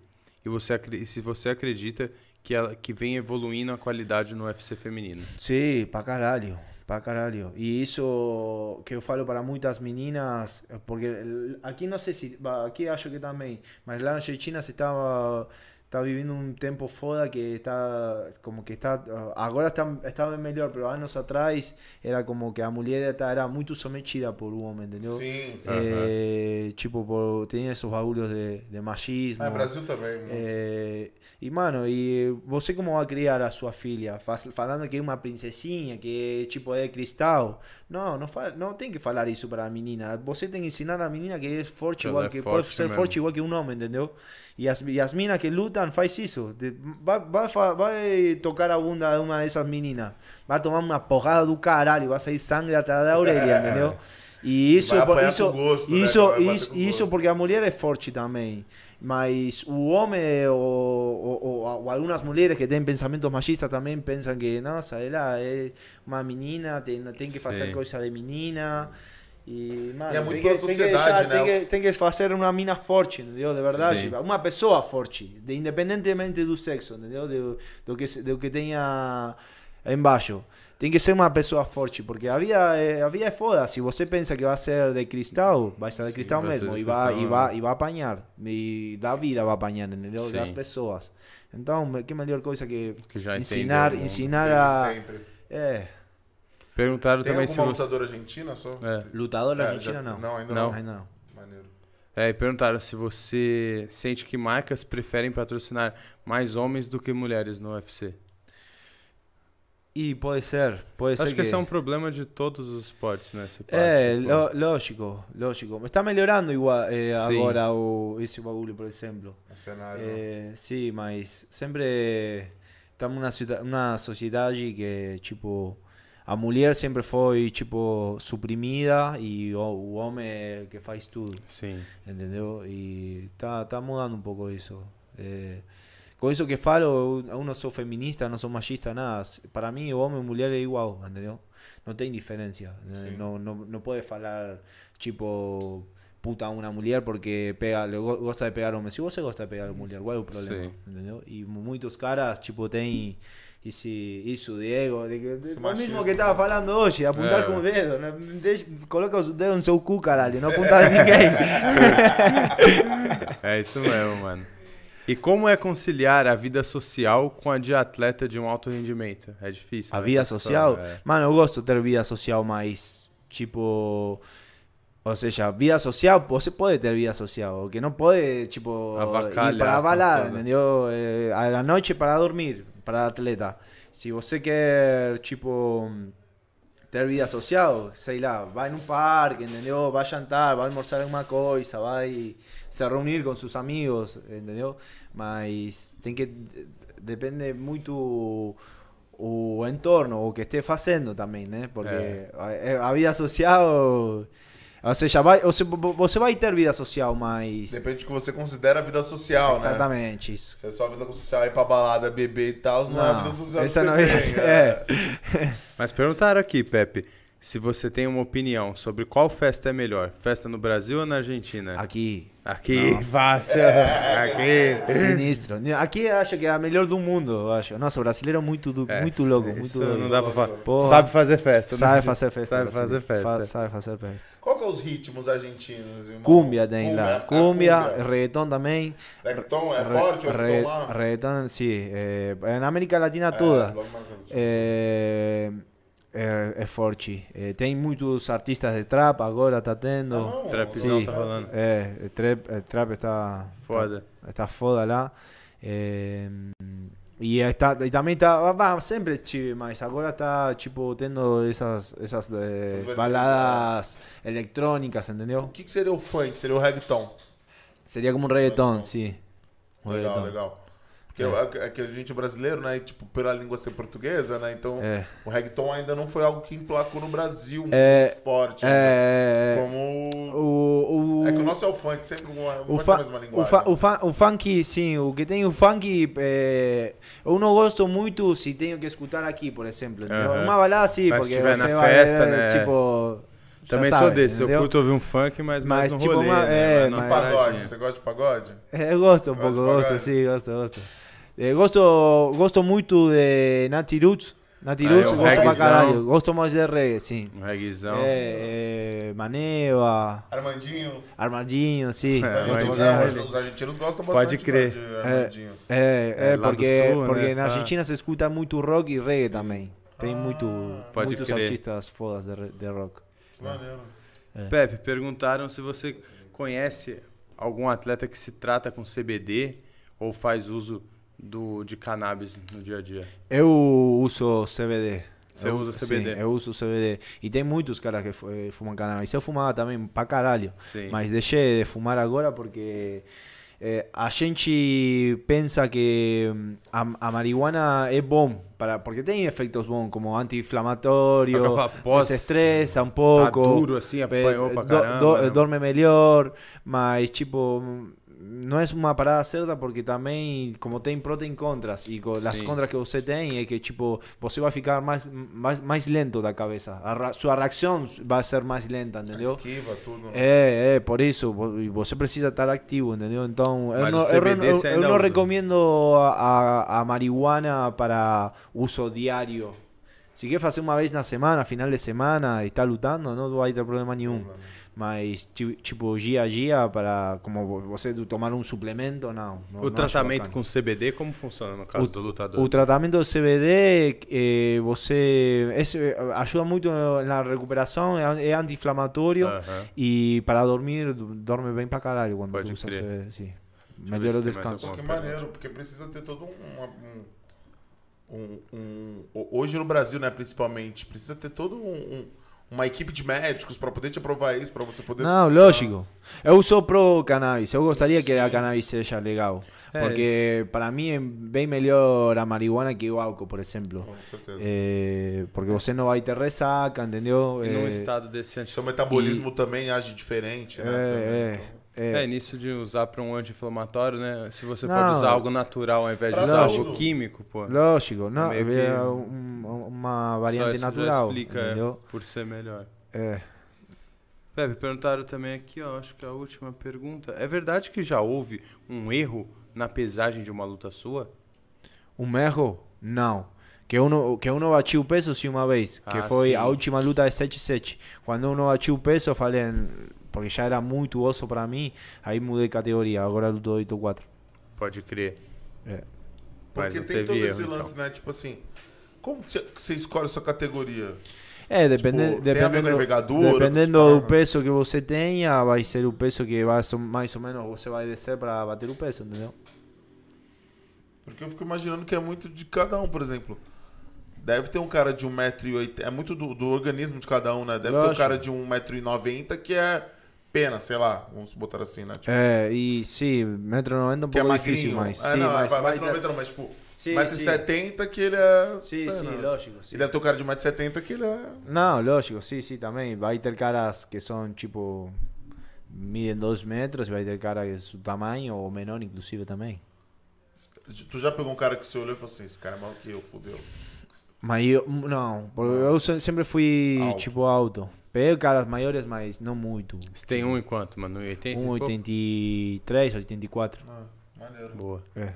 e você e se você acredita que ela que vem evoluindo a qualidade no UFC feminino. Sí, pa caralho, pa caralho. E isso que eu falo para muitas meninas, eh, porque aqui não sei se, aqui acho que também, mas lá na Argentina se estava está viviendo un tempo foda que está como que está ah, agora está está bem melhor, pero anos atrás era como que a mulher está- era muito sometida por um homem, entendeu? Sim, sim. Eh, tipo, por, tenía esos bagulhos de, de machismo. Ah, Brasil também. É, e, mano, e você como vai criar a sua filha? Falando que é uma princesinha, que tipo é de cristal. Não, fala, não tem que falar isso para a menina. Você tem que ensinar a menina que é forte Que igual que forte pode ser mesmo. forte igual que um homem, entendeu? E as, e as minas que lutam faz isso. De- vai, vai, vai tocar a bunda de uma dessas meninas. Vai tomar uma porrada do caralho, vai sair sangue atrás da orelha, entendeu? E isso, é isso, com gosto, né? isso, Vai bater isso, com isso gosto. porque a mulher é forte também. Mas o homem ou, ou, ou- algumas mulheres que têm pensamentos machistas também pensam que, nossa, ela é uma menina, tem, tem que fazer Sim. coisa de menina. E, mano, E é muito tem, pela que, tem, que sociedade, deixar- né? tem, que, tem que fazer uma mina forte, entendeu? De verdade. Sim. Uma pessoa forte, de, independentemente do sexo, entendeu? Do, do, que, do que tenha embaixo. Tem que ser uma pessoa forte, porque a vida, é, a vida é foda. Se você pensa que vai ser de cristal, vai ser de Sim, cristal mesmo. de E vai, e, vai, e vai apanhar. E da vida vai apanhar, entendeu? Sim. Das pessoas. Então, que melhor coisa que Que já ensinar, ensinar a. sempre. É, Perguntaram Tem também se você lutadora argentina só? É. lutadora É, argentina, já- não. Não, ainda Não. não. Ainda não. Maneiro. É, e perguntaram se você sente que marcas preferem patrocinar mais homens do que mulheres no UFC. E pode ser, pode ser Acho que esse é um problema de todos os esportes, né? esse É, lo- lógico, lógico. Está melhorando igual Sim. agora o, esse bagulho, por exemplo. O cenário. Eh, sim, mas sempre estamos numa sociedade que, tipo, a mulher sempre foi, tipo, suprimida e o, o homem é que faz tudo, Sim. entendeu? E tá, tá mudando um pouco isso. Eh, com isso que falo, eu, eu não sou feminista, não sou machista, nada. Para mim, o homem e a mulher é igual, entendeu? Não tem diferença. né? Sim. Não, não, não pode falar, tipo, puta a uma mulher porque pega, le go- gosta de pegar homem. Se você gosta de pegar mulher, qual é o problema? Sim. Entendeu? E muitos caras, tipo, tem esse, isso de ego, de que, Esse o machismo. mesmo que estava falando hoje, apontar É. com o dedo. Né? Deixa, coloca o dedo no seu cu, caralho, não apontar em ninguém. É isso mesmo, mano. E como é conciliar a vida social com a de atleta de um alto rendimento? É difícil. A né, vida social? é. Mano, eu gosto de ter vida social mais, tipo... Ou seja, vida social, você pode ter vida social, o que não pode, tipo, Avacalhar ir para a balada, entendeu? Eh, a la noite para dormir, para atleta. Se você quer, tipo, ter vida social, sei lá, vai num parque, entendeu? Vai jantar, vai almoçar alguma coisa, vai se reunir com seus amigos, entendeu? Mas tem que depende muito o entorno, o que esteja fazendo também, né? Porque É. a, a vida social, ou seja, vai, se- você vai ter vida social, mas Depende do que você considera a vida social, né? exatamente isso. Se é só a vida social ir pra balada, beber e tal, não, é a vida social essa você não é, é. é. Mas perguntaram aqui, Pepe, se você tem uma opinião sobre qual festa é melhor, festa no Brasil ou na Argentina? Aqui, Aqui, fácil. Aqui. sinistro. Aqui acho que é a melhor do mundo, eu acho. Nossa, o brasileiro é muito, do- É, muito louco, isso muito não dá pra falar. Porra. Sabe fazer festa. né? Sabe fazer festa. Sabe fazer festa. Fa- sabe fazer festa. Qual que é os ritmos argentinos, irmão? Cumbia tem lá. Cumbia, cumbia. reggaeton também. Reggaeton é Re- forte? O re- reggaeton lá? reggaeton, sí. eh, en América Latina É, toda. logo mais forte. É, é, é forte. É, tem muitos artistas de trap agora, tá tendo. Ah, Trapzão Sim. tá rolando. É, é, trap, é, trap está Foda. Está, está foda lá. É, e, está, e também está. Bah, sempre tive, mas agora está tipo tendo essas, essas, eh, baladas eletrônicas, entendeu? O que, que seria o funk? Seria o reggaeton. Seria como um reggaeton, Reggaeton. sim. Legal, reggaeton. legal. Porque é. que a gente é brasileiro, né? E, tipo, pela língua ser portuguesa, né? Então, É. o reggaeton ainda não foi algo que emplacou no Brasil É, muito forte. né? É, Como... o, o, É que o nosso é o funk, sempre fa- a mesma o, linguagem. fa- o, fa- o funk, sim, o que tem o funk, é, eu não gosto muito se tenho que escutar aqui, por exemplo. Aham. Uma balada sim, Mas porque se tiver você na vai, festa, é, né? tipo... já Também sou sabe, desse, eu entendeu? curto ouvir um funk, mas, mais Mas, no tipo, rolê, uma- né? é, Mas não mas- Pagode, você gosta de pagode? É, Eu gosto um pouco, gosto, sim, gosto, gosto. Eh, gosto, gosto muito de Nati Roots. Nati Ah, Roots, é gosto pra caralho. Gosto mais de reggae, sim. Um reguezão. É, é, Maneva, Armandinho. Armandinho, sim. Os É, caralho. os argentinos gostam Pode bastante crer. de Armandinho. É, É, é, porque, sul, porque né, na pá. Argentina se escuta muito rock e reggae também. Tem muito, Pode muitos crer. artistas fodas de, de rock. Que maneiro. Pepe, perguntaram se você conhece algum atleta que se trata com CBD ou faz uso do, de cannabis no dia a dia. Eu uso CBD. Você Eu- usa CBD? Sim, eu uso CBD. E tem muitos caras que eh, fumam cannabis. Eu fumava também pra caralho. Sim. Mas deixei de fumar agora porque eh, a gente pensa que hum, a, a marihuana é bom. Para, porque tem efeitos bons, como anti-inflamatório, desestressa um Tá pouco. duro assim, apanhou pra do- caramba. do- né? dorme melhor, mas tipo, não é uma parada certa porque também, como tem pró tem contras, e co- as contras que você tem é que tipo, você vai ficar mais, mais, mais lento da cabeça, a sua reação vai ser mais lenta, entendeu? Esquiva, tudo. É, é, por isso, vo- você precisa estar ativo, entendeu? Então, eu Mas não, eu, não recomendo a, a, a marihuana para uso diário. Se quer fazer uma vez na semana, final de semana, e está lutando, não vai ter problema nenhum. Mas, ti- tipo, dia a dia, para como vo- você tomar um suplemento, não. não O não tratamento com CBD, como funciona no caso do lutador? O tratamento do CBD, eh, você esse, ajuda muito na recuperação, é, é anti-inflamatório. E para dormir, dorme bem pra caralho quando Pode tu usa crer. CBD, sim. Melhora o descanso. Que maneiro, porque precisa ter todo um, um, um- um- Hoje no Brasil, né, principalmente, precisa ter todo um, um- uma equipe de médicos para poder te aprovar isso, para você poder. Não, lógico. Eu sou pro cannabis. Eu gostaria que a Sim. cannabis seja legal. É, porque para mim é bem melhor a marihuana que o álcool, por exemplo. Com certeza. Eh, porque você não vai ter ressaca, entendeu? E num Eh, estado desse anti... Seu metabolismo também age diferente, né? é, também, é, então. É. É, nisso de usar pra um anti-inflamatório, né? Se você Não. pode usar algo natural ao invés de usar tudo. algo químico, pô. Lógico, não, que- é um- uma Só variante isso já natural, explica é, entendeu? por ser melhor. É. Pepe, perguntaram também aqui, ó, acho que é a última pergunta. É verdade que já houve um erro na pesagem de uma luta sua? Um erro? Não. Que uno, que uno batiu o peso sim uma vez. Que Ah, foi sim. a última luta de 7-7. Quando uno batiu o peso, eu falei, porque já era muito osso para mim, aí mudei de categoria. Agora luto 8-4. Pode crer. É. Porque tem todo erro, esse lance, então. né? Tipo assim, como que você, escolhe a sua categoria? É, depende, Tipo, tem a ver com dependendo, envergadura, dependendo do peso que você tenha, vai ser o peso que vai, mais ou menos você vai descer para bater o peso, entendeu? Porque eu fico imaginando que é muito de cada um, por exemplo. Deve ter um cara de 1,80m. É muito do, do organismo de cada um, né? Deve ter um Lógico. cara de 1,90m que é pena, sei lá. Vamos botar assim, né? Tipo, É, e sim, metro 90 é um é pouco magrinho. difícil, mas é, sim, não, mas é, vai 1,90m ter- não, mas tipo, Sim, 1,70m que ele é. Sim, é, sim, lógico. sim. E deve ter um cara de 1,70m que ele é. Não, lógico, sim, sim, também. Vai ter caras que são tipo. Midem 2 metros, vai ter cara que é su tamanho ou menor, inclusive também. Tu já pegou um cara que você olhou e falou assim: esse cara é maior que eu, fudeu. Mas eu, não, porque eu se- sempre fui Alto. tipo alto. Peguei caras maiores, mas não muito. Você tem um em quanto, mano? 1,80? e pouco? 1,83, 84. Ah, maneiro. Boa. É.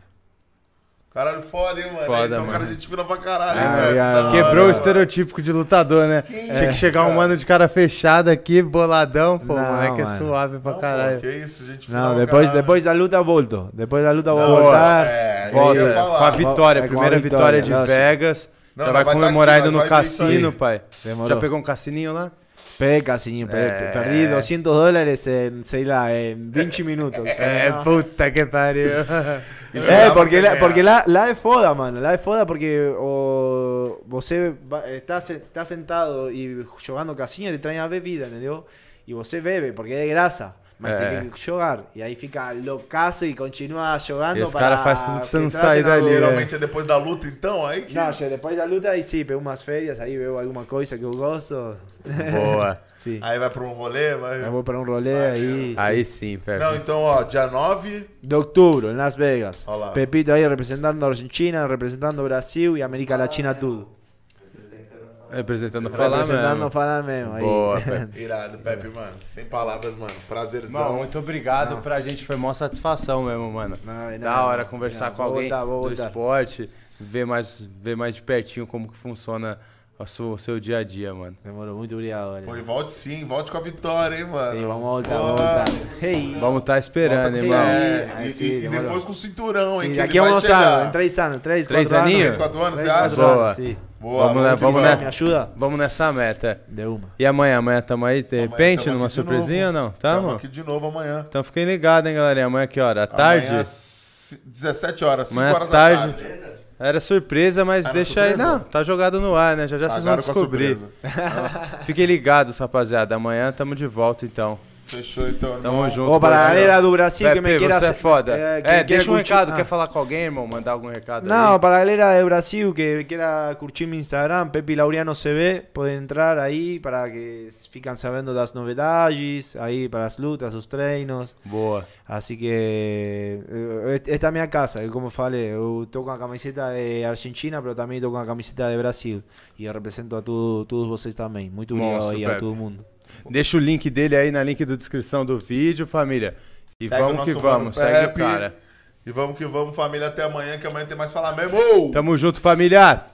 Caralho, foda, hein, mano? Foda, Esse é um cara mano. de gente fina pra caralho, Ah, hein, velho? hora, Quebrou o mano. estereotipo de lutador, né? Tinha é, que chegar um cara? mano de cara fechado aqui, boladão, pô. Não, o moleque é mano. suave pra Não, caralho. Pô, que isso, gente fina Não, depois, caralho. depois da luta volto. Depois da luta vou voltar. é, isso Volta que com a vitória, É, com a primeira vitória, vitória de lógico. Vegas. Não, já vai vai tá comemorar aqui, indo no cassino, pai. Demorou. Já pegou um cassininho lá? Peguei casinho, pe- É. perdi 200 dólares em, sei lá, em 20 minutos. É, Não. puta que pariu. E É, jogava porque, lá, também, porque ah. lá, lá é foda, mano. Lá é foda porque o, você va- está, se- está sentado e jogando casinha, te traem a bebida, entendeu? E você bebe, porque é de graça. Mas É. tem que jogar. E aí fica loucaço e continua jogando E os para cara faz tudo pra você não sair dali, né? Geralmente é depois da luta, então, aí que. Não, che, depois da luta aí sim, pego umas férias, aí veo alguma coisa que eu gosto. Boa. Sim. Aí vai pra um rolê, vai. Eu vou para um rolê aí. Aí sim, Pepe. Não, então, ó, dia 9. De outubro, em Las Vegas. Olá. Pepito aí representando a Argentina, representando o Brasil e América Latina tudo. Representando falar representando mesmo. falar mesmo. Aí. Boa, Pepe. Irado, Pepe, mano. Sem palavras, mano. Prazerzão. Irmão, muito obrigado pra gente, foi mó satisfação mesmo, mano. Não, é Da hora conversar Não, com alguém voltar, do esporte, ver mais, ver mais de pertinho como que funciona o seu, o seu dia a dia, mano. Demorou, muito obrigado. Valeu. Pô, e volte sim, volte com a vitória, hein, mano. Sim, vamos voltar, vamos voltar. Hey. Vamos estar esperando, Volta com- irmão. É, Aí e, sim, e- e depois com o cinturão, hein? Sim, que daqui ele a vai chegar. anos, em três anos, três, Três quatro aninhos? Três, quatro anos, Três, você quatro acha? Boa. anos, sim. Boa, Vamos, vamos, bom. né? Me ajuda? Vamos nessa meta. De uma. E amanhã? Amanhã tamo aí, de repente, numa aqui surpresinha ou não? Tamo Tamo? aqui de novo amanhã. Então fiquem ligados, hein, galerinha. Amanhã que hora? À tarde? Amanhã, às 17 horas, 5 Amanhã à horas tarde. da tarde. Era surpresa, mas Era deixa aí. surpresa? Não, tá jogado no ar, né? Já já vocês vão descobrir. Fiquem ligados, rapaziada. Amanhã tamo de volta, então. Fechou, então. Tamo irmão. junto. Ô, para a Brasil. galera do Brasil que Pepe, me quiera... você é foda. eh, É, que quiera deixa um curtir- recado. Ah. Quer falar com alguém, irmão? Mandar algum recado Não, aí? para a galera de Brasil que quiera curtir mi Instagram, Pepe Laureano CB, pueden entrar ahí para que fican sabendo das novedades, ahí para as lutas, os treinos. Boa. Así que eh, esta é a minha casa, eu como falei, eu tô com a camiseta de Argentina, pero também tô com a camiseta de Brasil. E eu represento a tu- todos vocês também. Muito obrigado aí a todo mundo. Deixa o link dele aí na link da descrição do vídeo, família. E Segue vamos que vamos. Segue o cara. E vamos que vamos, família, até amanhã, que amanhã tem mais falar mesmo. Tamo junto, família.